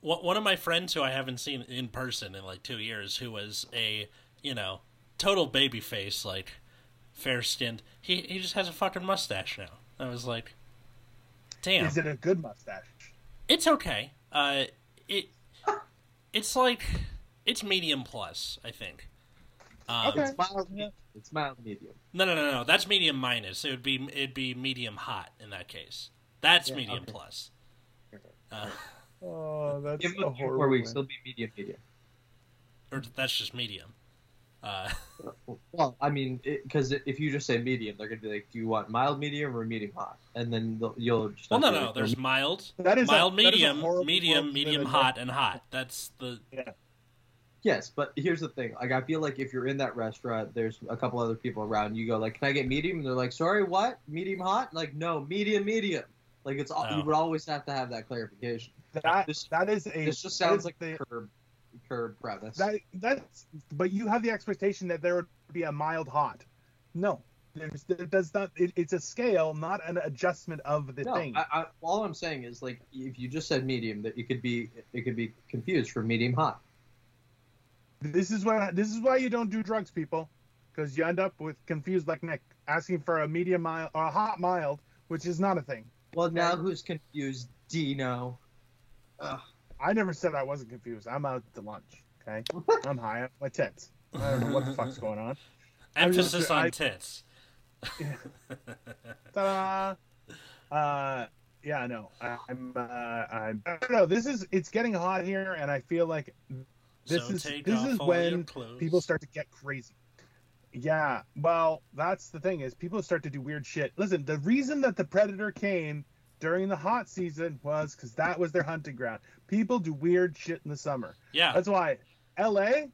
One one of my friends who I haven't seen in person in like two years, who was a you know total baby face, like fair skinned. He he just has a fucking mustache now. I was like, damn, Is it a good mustache? it's okay. Uh, it it's like it's medium plus, I think. Um, Okay. It's mild. Medium. No, no, no, no. That's medium minus. It would be it'd be medium hot in that case. That's Yeah, medium okay. plus. Uh, [laughs] Oh, that's Give it a a few horrible. more weeks. one. It'll be medium medium. or that's just medium. Uh, [laughs] Well, I mean, because if you just say medium, they're gonna be like, "Do you want mild medium or medium hot?" And then you'll just. well, no, no. like, There's mild, That is mild, a medium, horrible medium, world to medium, hot, and hot. That's the Yes, but here's the thing. Like, I feel like if you're in that restaurant, there's a couple other people around. You go like, "Can I get medium?" And they're like, "Sorry, what? Medium hot?" Like, no, medium, medium. Like, it's all Oh. you would always have to have that clarification. That This- that is a. This just sounds like the the curb, curb premise. that that's. But you have the expectation that there would be a mild hot. No, there's, there does not. It, it's a scale, not an adjustment of the no, thing. I, I, all I'm saying is like, if you just said medium, that you could be, it could be confused for medium hot. This is why this is why you don't do drugs, people, because you end up with confused like Nick asking for a medium mild or a hot mild, which is not a thing. Well, now who's confused? Dino. Ugh. I never said I wasn't confused. I'm out to lunch. Okay, [laughs] I'm high on my tits. I don't know what the [laughs] fuck's going on. I'm emphasis on I- tits. [laughs] Ta-da! Uh, yeah, no, I, I'm. Uh, I'm. I don't know. This is. It's getting hot here, and I feel like this so is take this off is all when people start to get crazy. Yeah, well, that's the thing is people start to do weird shit. Listen, the reason that the predator came during the hot season was because that was their hunting ground. People do weird shit in the summer. Yeah, That's why L.A.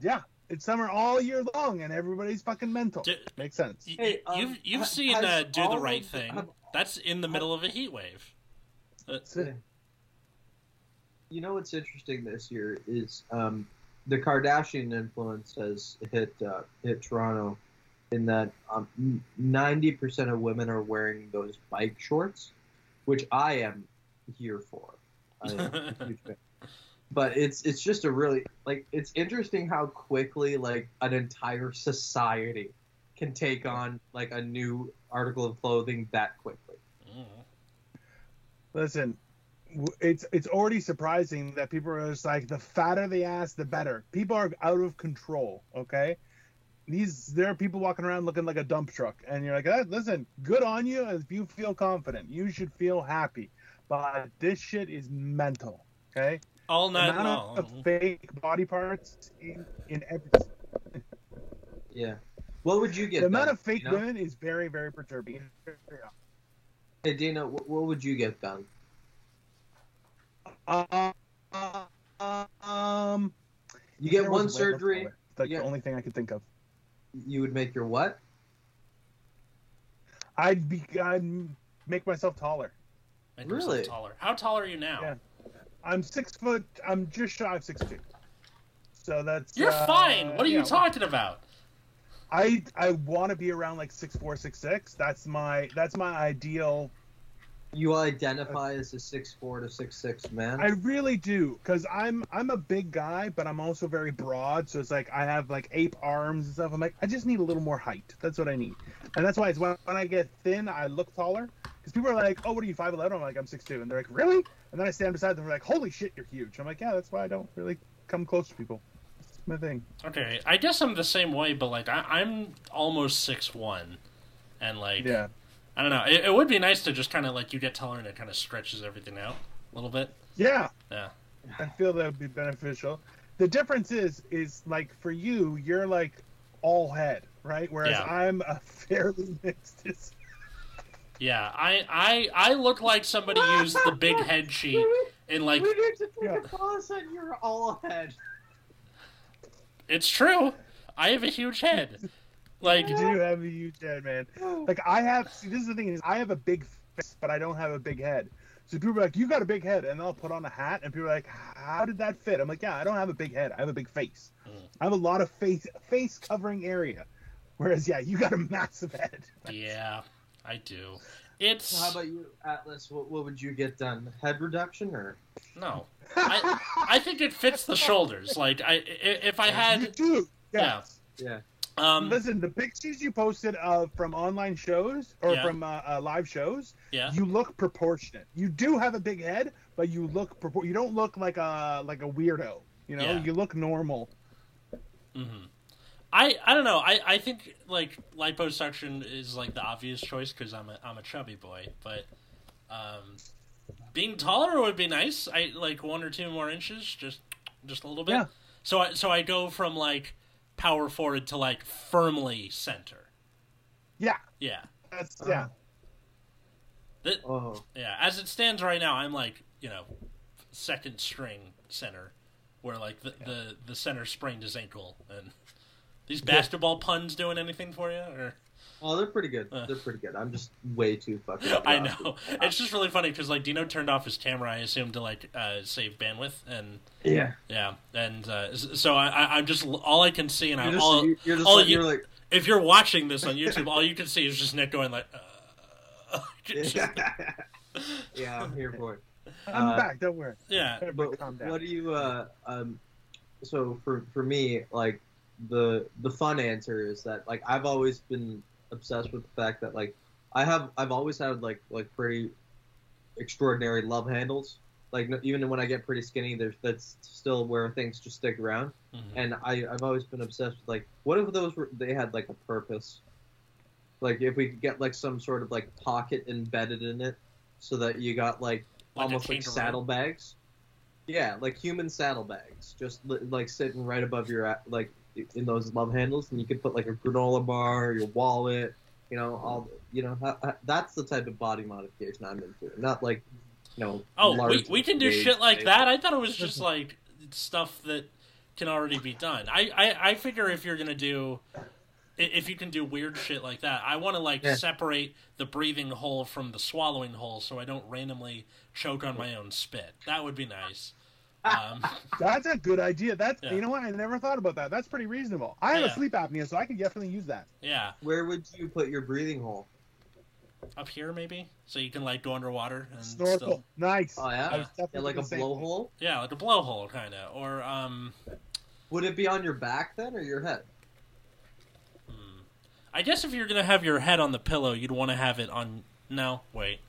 Yeah, it's summer all year long, and everybody's fucking mental. D- Makes sense. Y- Hey, um, you've you've ha- seen has uh, do the right of the- thing. have- That's in the middle of a heat wave. That's it. You know what's interesting this year is um, the Kardashian influence has hit uh, hit Toronto, in that um, ninety percent of women are wearing those bike shorts, which I am here for. I am a [laughs] huge fan. But it's it's just a really like it's interesting how quickly like an entire society can take on like a new article of clothing that quickly. Mm. Listen, w- it's it's already surprising that people are just like the fatter the ass, the better. People are out of control. Okay, these there are people walking around looking like a dump truck, and you're like, "Ah, listen, good on you. If you feel confident, you should feel happy. But this shit is mental. Okay, All the night amount long. of fake body parts in, in every Yeah. What would you get? the amount of fake Dino? women is very very perturbing. Hey Dino, what, what would you get done? Uh, um, You get one was a way- surgery. That's Yeah. the only thing I could think of. You would make your what? I'd be I'd make myself taller. Make yourself Really? taller. How tall are you now? Yeah. I'm six foot. I'm just shy of six two. So that's You're uh, fine. What are you talking about? I I want to be around like six four, six six. That's my that's my ideal. You identify as a six four to six six man. I really do because I'm I'm a big guy, but I'm also very broad. So it's like I have like ape arms and stuff. I'm like I just need a little more height. That's what I need, and that's why it's when, when I get thin, I look taller. Because people are like, "Oh, what are you five eleven? I'm like, "I'm six two. and they're like, "Really?" And then I stand beside them, they're like, "Holy shit, you're huge." I'm like, "Yeah, that's why I don't really come close to people. It's my thing." Okay, I guess I'm the same way, but like I, I'm almost six one, and like Yeah. I don't know. It, it would be nice to just kind of like you get taller and it kind of stretches everything out a little bit. Yeah. Yeah. I feel that would be beneficial. The difference is, is like for you, you're like all head, right? Whereas Yeah. I'm a [laughs] fairly mixed. It's, [laughs] Yeah, I I I look like somebody used the big [laughs] head sheet and like we need to take Yeah. a pause and you're all ahead. it's true. I have a huge head. Like you do have a huge head, man. Like I have. See, this is the thing is, I have a big face, but I don't have a big head. So people are like, "You got a big head," and I'll put on a hat, and people are like, "How did that fit?" I'm like, "Yeah, I don't have a big head. I have a big face. Mm. I have a lot of face face covering area." Whereas, yeah, you got a massive head. [laughs] yeah, I do. It's So how about you, Atlas? What, what would you get done? Head reduction or? no. I I think it fits the shoulders. Like I i- if I you had do. Yes. Yeah. Um Listen, the pictures you posted of from online shows or Yeah. from uh, uh, live shows, yeah you look proportionate. You do have a big head, but you look propor- you don't look like a like a weirdo. You know, Yeah. you look normal. hmm I I don't know. I I think like liposuction is like the obvious choice because I'm a I'm a chubby boy, but um, being taller would be nice. I like one or two more inches, just just a little bit. Yeah. So I so I go from like power forward to like firmly center. Yeah, Yeah. that's yeah. Uh-huh. That, Oh. Uh-huh. yeah. As it stands right now, I'm like you know second string center, where like the the, the center sprained his ankle and. [laughs] These basketball puns doing anything for you? Or Oh, they're pretty good. Uh. They're pretty good. I'm just way too fucking. [laughs] I exhausted. know. It's just really funny because like Dino turned off his camera, I assume to like uh, save bandwidth, and Yeah. yeah, and uh, so I, I, I'm just all I can see, and You're I just, all you- you're just all like, you- you're like. if you're watching this on YouTube, all you can see is just Nick going like. Uh, [laughs] just- [laughs] yeah, I'm here for it. I'm Uh, back. Don't worry. yeah, But what do you uh um so for for me like the the fun answer is that like I've always been obsessed with the fact that like I have I've always had like like pretty extraordinary love handles like even when I get pretty skinny there's that's still where things just stick around Mhm. and I I've always been obsessed with like what if those were they had like a purpose like if we could get like some sort of like pocket embedded in it so that you got like Like almost like saddlebags. Yeah, like human saddlebags, just li- like sitting right above your like in those love handles, and you could put like a granola bar, your wallet, you know, all you know. Ha- ha- that's the type of body modification I'm into, not like you know. Oh, we, we can do shit like that. I thought it was just like stuff that can already be done. I, I, I figure if you're gonna do, if you can do weird shit like that, I want to like Yeah. separate the breathing hole from the swallowing hole, so I don't randomly choke on my own spit. That would be nice. Um, [laughs] That's a good idea. That's Yeah. you know what? I never thought about that. That's pretty reasonable. I have Yeah. a sleep apnea, so I can definitely use that. yeah, Where would you put your breathing hole? up here maybe, so you can like go underwater and Snorkel. still, Nice. Oh yeah, I yeah definitely like a blowhole. yeah, like a blowhole kind of, or um, Would it be on your back then or your head? hmm. I guess if you're gonna have your head on the pillow, you'd want to have it on. No, wait,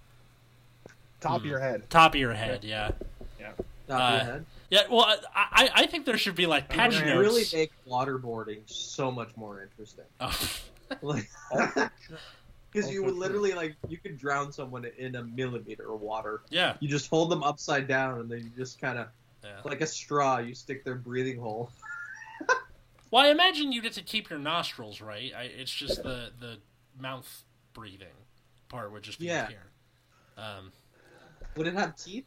Top Hmm. of your head. top of your head. Yeah. Uh. Yeah, well, I, I think there should be like It patch would notes. really make waterboarding so much more interesting. Oh, [laughs] Like, [laughs] because you would literally like you could drown someone in a millimeter of water. yeah, You just hold them upside down and then you just kind of yeah. like a straw. You stick their breathing hole. [laughs] Well, I imagine you get to keep your nostrils right. I, it's just the the mouth breathing part would just be Yeah. here. Um, Would it have teeth?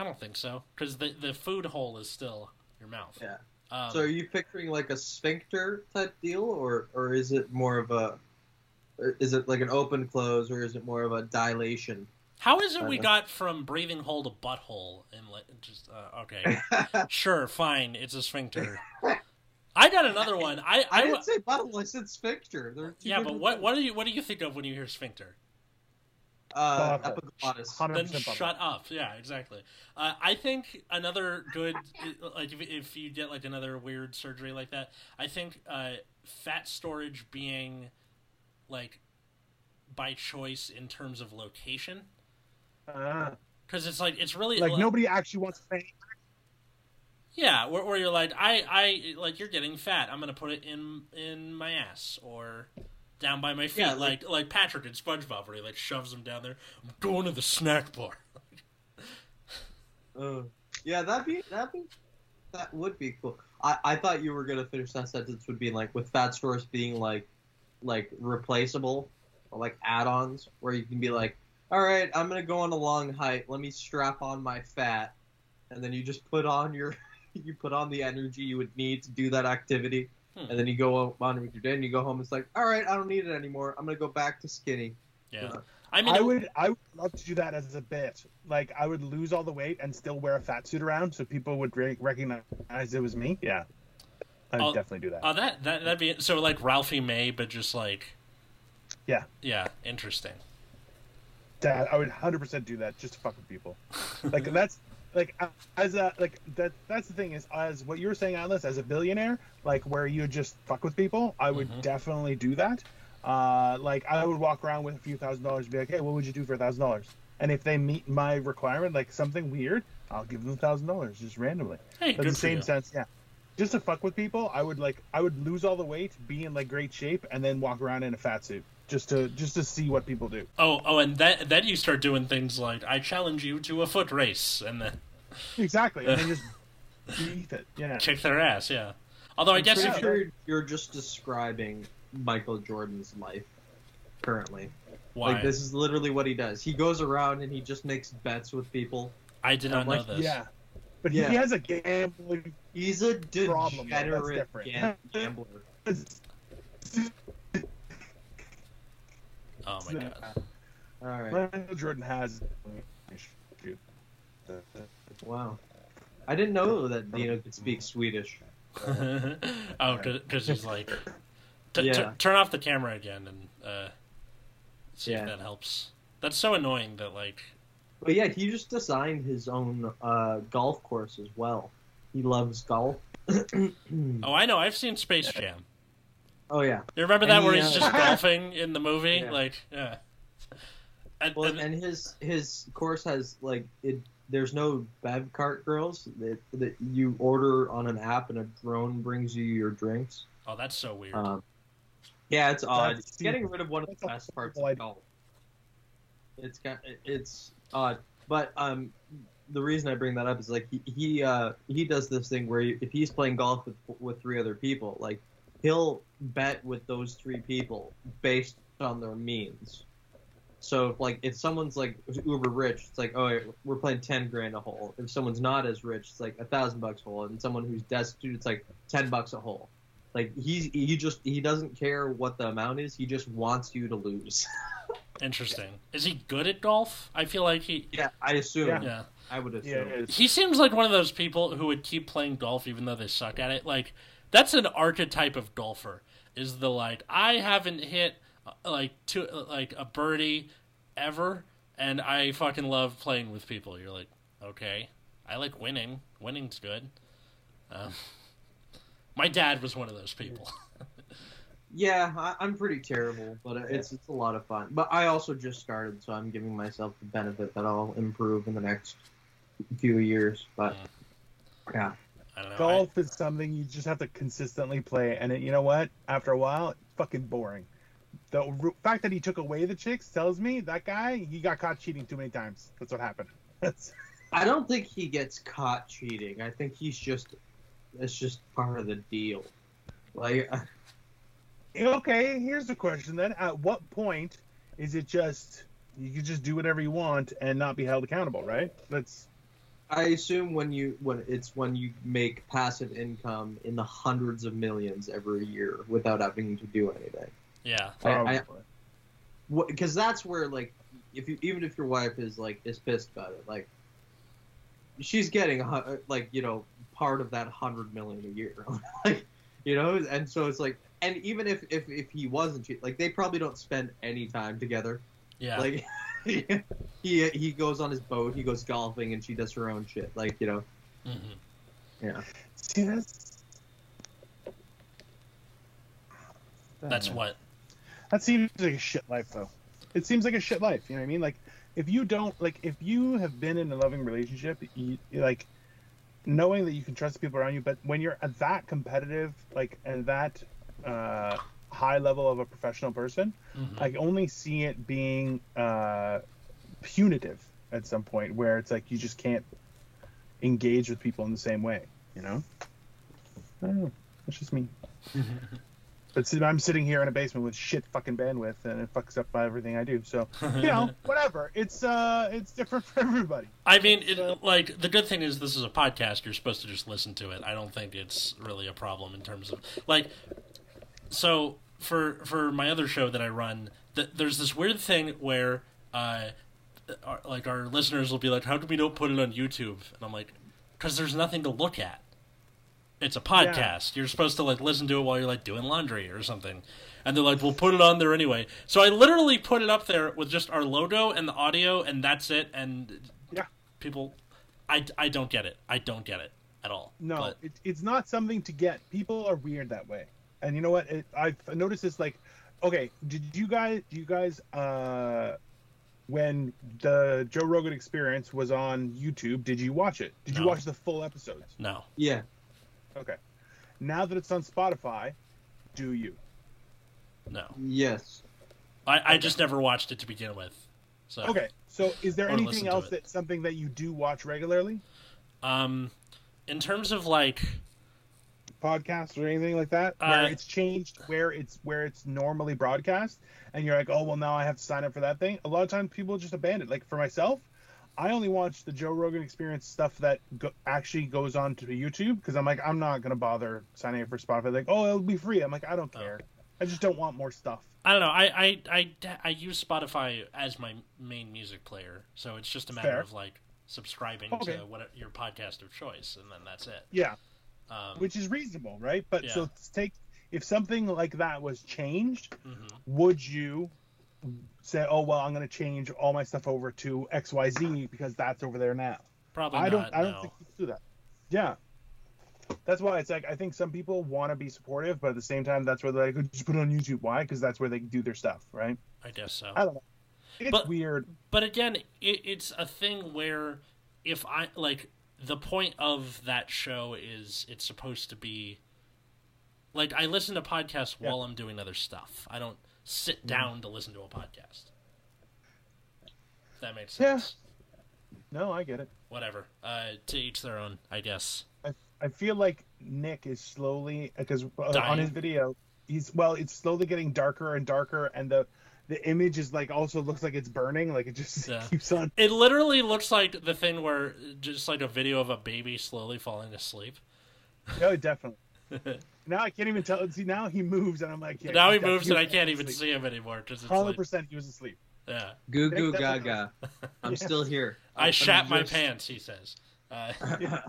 I don't think so because the the food hole is still your mouth. Yeah. Um, so are you picturing like a sphincter type deal, or or is it more of a is it like an open close, or is it more of a dilation? how is it we Uh, got from breathing hole to butthole and just uh, okay, [laughs] sure, fine, it's a sphincter. I got another one. I I I, didn't say butthole. I said sphincter. Yeah, but what things. what do you what do you think of when you hear sphincter? Uh, epiglottis. Then shut up. Yeah, exactly. Uh, I think another good, like if, if you get like another weird surgery like that, I think uh, fat storage being like by choice in terms of location, Uh, because it's like it's really like nobody actually wants to pay. Yeah, where, where you're like I I like you're getting fat. I'm gonna put it in in my ass or. Down by my feet, Yeah, like, like- like Patrick in SpongeBob, where he like shoves them down there. I'm going to the snack bar. [laughs] Uh, yeah, that'd be that'd be that would be cool. I, I thought you were gonna finish that sentence would be like with fat stores being like like replaceable or like add-ons where you can be like, all right, I'm gonna go on a long hike. Let me strap on my fat, and then you just put on your [laughs] you put on the energy you would need to do that activity, Hmm. and then you go on with your day and you go home. It's like, all right, I don't need it anymore. I'm gonna go back to skinny. Yeah, Yeah. I mean, I would I would love to do that as a bit. Like I would lose all the weight and still wear a fat suit around, so people would re- recognize it was me. Yeah, I'd I'll- definitely do that. Oh, that that that'd be so like Ralphie May, but just like Yeah. yeah, interesting. Dad, I would 100% do that just to fuck with people. Like that's like as a like that that's the thing is as what you're saying Atlas as a billionaire like where you just fuck with people I would Mhm. definitely do that. Uh like I would walk around with a few thousand dollars and be like hey what would you do for a thousand dollars? And if they meet my requirement like something weird I'll give them a thousand dollars just randomly. Hey, but in the same sense yeah. Just to fuck with people I would like I would lose all the weight be in like great shape and then walk around in a fat suit just to just to see what people do Oh, oh, and then then you start doing things like I challenge you to a foot race, and then exactly and then [laughs] just beat it yeah kick their ass. Yeah. Although I guess Pretty if you, sure you're just describing Michael Jordan's life currently. why Like this is literally what he does. He goes around and he just makes bets with people. I did not know like, this. Yeah. But Yeah. he has a gambling. He's a Problem, though. That's degenerate different. gambler. [laughs] Oh my god. All right. Michael Jordan has. Wow. I didn't know that Dino could speak Swedish. [laughs] oh, because he's like, t- t- Yeah. turn off the camera again and uh, see Yeah. if that helps. That's so annoying that like, But yeah, he just designed his own uh, golf course as well. He loves golf. [clears throat] oh, I know. I've seen Space Jam. Oh yeah. You remember And that where he, he's uh, just [laughs] golfing in the movie? Yeah. Like, yeah. And, Well, and- and his his course has like it. There's no bev cart girls that, that you order on an app and a drone brings you your drinks. oh, that's so weird. Um, yeah, it's odd. That's- Getting rid of one of the best parts of golf. It's got it's odd, but um, the reason I bring that up is like he he uh he does this thing where he, if he's playing golf with with three other people, like he'll bet with those three people based on their means. So if, like if someone's like uber rich, it's like oh we're playing ten grand a hole. If someone's not as rich, it's like a thousand bucks a hole, and someone who's destitute, it's like ten bucks a hole. Like he's he just he doesn't care what the amount is. He just wants you to lose. [laughs] Interesting. Is he good at golf? I feel like he. yeah, I assume. Yeah. Yeah. I would assume. Yeah. He seems like one of those people who would keep playing golf even though they suck at it. Like that's an archetype of golfer. Is the like I haven't hit uh, like two uh, like a birdie ever, and I fucking love playing with people. You're like, okay, I like winning. Winning's good. Um, [laughs] my dad was one of those people. [laughs] Yeah, I, I'm pretty terrible, but it's it's a lot of fun. But I also just started, so I'm giving myself the benefit that I'll improve in the next few years. But yeah, I don't know. I- Golf is something you just have to consistently play, and it, you know what? After a while, it's fucking boring. The r- fact that he took away the chicks tells me that guy he got caught cheating too many times. That's what happened. That's [laughs] I don't think he gets caught cheating. I think he's just it's just part of the deal. Like uh, okay. Here's the question then: At what point is it just you can just do whatever you want and not be held accountable? Right? That's I assume when you when it's when you make passive income in the hundreds of millions every year without having to do anything. yeah. I- probably. I- oh. because that's where like if you even if your wife is like is pissed about it like she's getting a hu- like you know part of that hundred million a year [laughs] like you know and so it's like and even if if, if he wasn't che- like they probably don't spend any time together Yeah. like [laughs] he he goes on his boat he goes golfing and she does her own shit like you know Mhm. yeah See, that's That's what. That seems like a shit life, though. It seems like a shit life. You know what I mean? Like, if you don't, like, if you have been in a loving relationship, you, you, like, knowing that you can trust people around you, but when you're at that competitive, like, and that uh, high level of a professional person, Mhm. I only see it being uh, punitive at some point, where it's like you just can't engage with people in the same way. You know? I don't know. That's just me. [laughs] But I'm sitting here in a basement with shit fucking bandwidth, and it fucks up everything I do. So, you know, [laughs] whatever. It's uh, it's different for everybody. I mean, it, like the good thing is this is a podcast. You're supposed to just listen to it. I don't think it's really a problem in terms of like. So for for my other show that I run, th- there's this weird thing where, uh, our, like our listeners will be like, "How do we don't put it on YouTube?" And I'm like, "Because there's nothing to look at." It's a podcast. You're supposed to like listen to it while you're like doing laundry or something. And they're like, "We'll put it on there anyway." So I literally put it up there with just our logo and the audio, and that's it. And Yeah. people, I, I don't get it. I don't get it at all. No, But- it, it's not something to get. People are weird that way, and you know what? It, I've noticed this. Like, okay, did you guys? Do you guys? Uh, when the Joe Rogan Experience was on YouTube, did you watch it? Did you watch the full episodes? no, Yeah. Okay. Now that it's on Spotify, do you? no. Yes. I, I just never watched it to begin with. So Okay. So, is there anything else it. that something that you do watch regularly? Um, in terms of like, Podcasts or anything like that, where Uh, it's changed, where it's where it's normally broadcast, and you're like, oh well, now I have to sign up for that thing. A lot of times, people just abandon. it. Like for myself, I only watch the Joe Rogan Experience stuff that go- actually goes on to YouTube because I'm like, I'm not gonna bother signing up for Spotify. Like, oh, it'll be free. I'm like, I don't care. I just don't want more stuff. I don't know. I, I, I, I use Spotify as my main music player, so it's just a matter Fair. of like subscribing Okay. to what your podcast of choice, and then that's it. Yeah, Um, which is reasonable, right? But Yeah. so take if something like that was changed, mhm. would you say, oh well, I'm gonna change all my stuff over to X Y Z because that's over there now? Probably I don't. not. I don't no. think people do that. Yeah. That's why it's like I think some people want to be supportive, but at the same time, that's where they're like, just put it on YouTube. Why? Because that's where they do their stuff, right? I guess so. I don't know. It's But- weird. But again, it, it's a thing where if I like the point of that show is it's supposed to be like I listen to podcasts Yeah. while I'm doing other stuff. I don't sit Mm-hmm. down to listen to a podcast. If that makes Yeah. sense. No, I get it. Whatever. Uh, to each their own, I guess. I, I feel like Nick is slowly because uh, on his video, he's well, it's slowly getting darker and darker, and the the image is like also looks like it's burning, like it just [laughs] Yeah. keeps on. It literally looks like the thing where just like a video of a baby slowly falling asleep. No, definitely. [laughs] Now I can't even tell. See, now he moves, and I'm like, yeah, now he moves and I can't even asleep. see him anymore because it's Hundred like, percent, he was asleep. yeah. Goo goo gaga. [laughs] I'm Yeah. still here. I I'm shat my just- pants. He says. Uh, Yeah.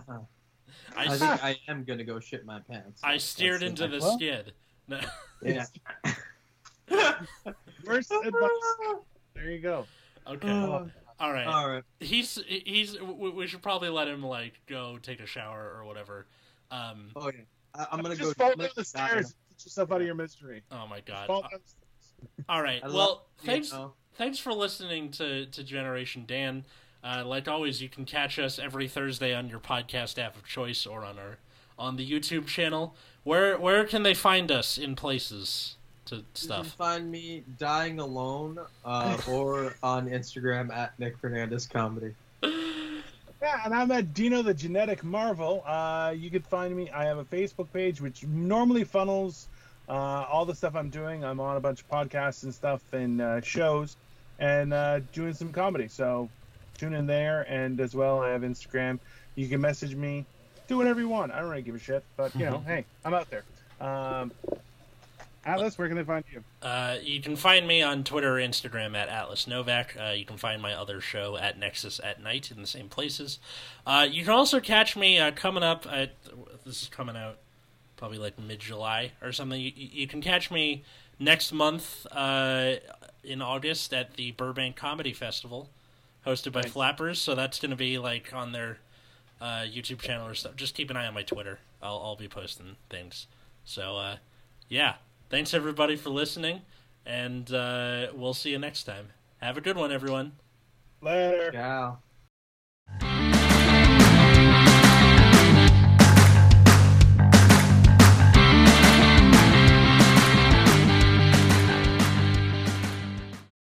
I, I s- think I am gonna go shit my pants. I steered That's into the Well- skid. No. Yeah. Worst [laughs] advice. There you go. Okay. Uh, All right. All right. He's he's. We we should probably let him like go take a shower or whatever. Um. Oh yeah. I, I'm gonna just go. fall down the stairs. Get yourself out of your misery. Oh my god. Fall down stairs. All right. Well, love- you thanks. know, Thanks for listening to to Generation Dan. Uh, like always, you can catch us every Thursday on your podcast app of choice or on our on the YouTube channel. Where where can they find us in places to You can find me dying alone, uh, [laughs] or on Instagram at Nick Fernandes Comedy. [laughs] Yeah, and I'm at Dino the Genetic Marvel. Uh, you can find me. I have a Facebook page which normally funnels uh, all the stuff I'm doing. I'm on a bunch of podcasts and stuff and uh, shows, and uh, doing some comedy. So tune in there, and as well, I have Instagram. You can message me. Do whatever you want. I don't really give a shit, but you know, [laughs] hey, I'm out there. Um, Atlas, where can they find you? Uh, you can find me on Twitter or Instagram at Atlas Novack. Uh, you can find my other show at Nexus at Night in the same places. Uh, you can also catch me uh, coming up at this is coming out probably like mid July or something. You, you can catch me next month uh, in August at the Burbank Comedy Festival, hosted by Nice. Flappers. So that's going to be like on their uh, YouTube channel or stuff. Just keep an eye on my Twitter. I'll I'll be posting things. So uh, yeah, thanks everybody for listening, and uh, we'll see you next time. Have a good one, everyone. Later. Yeah.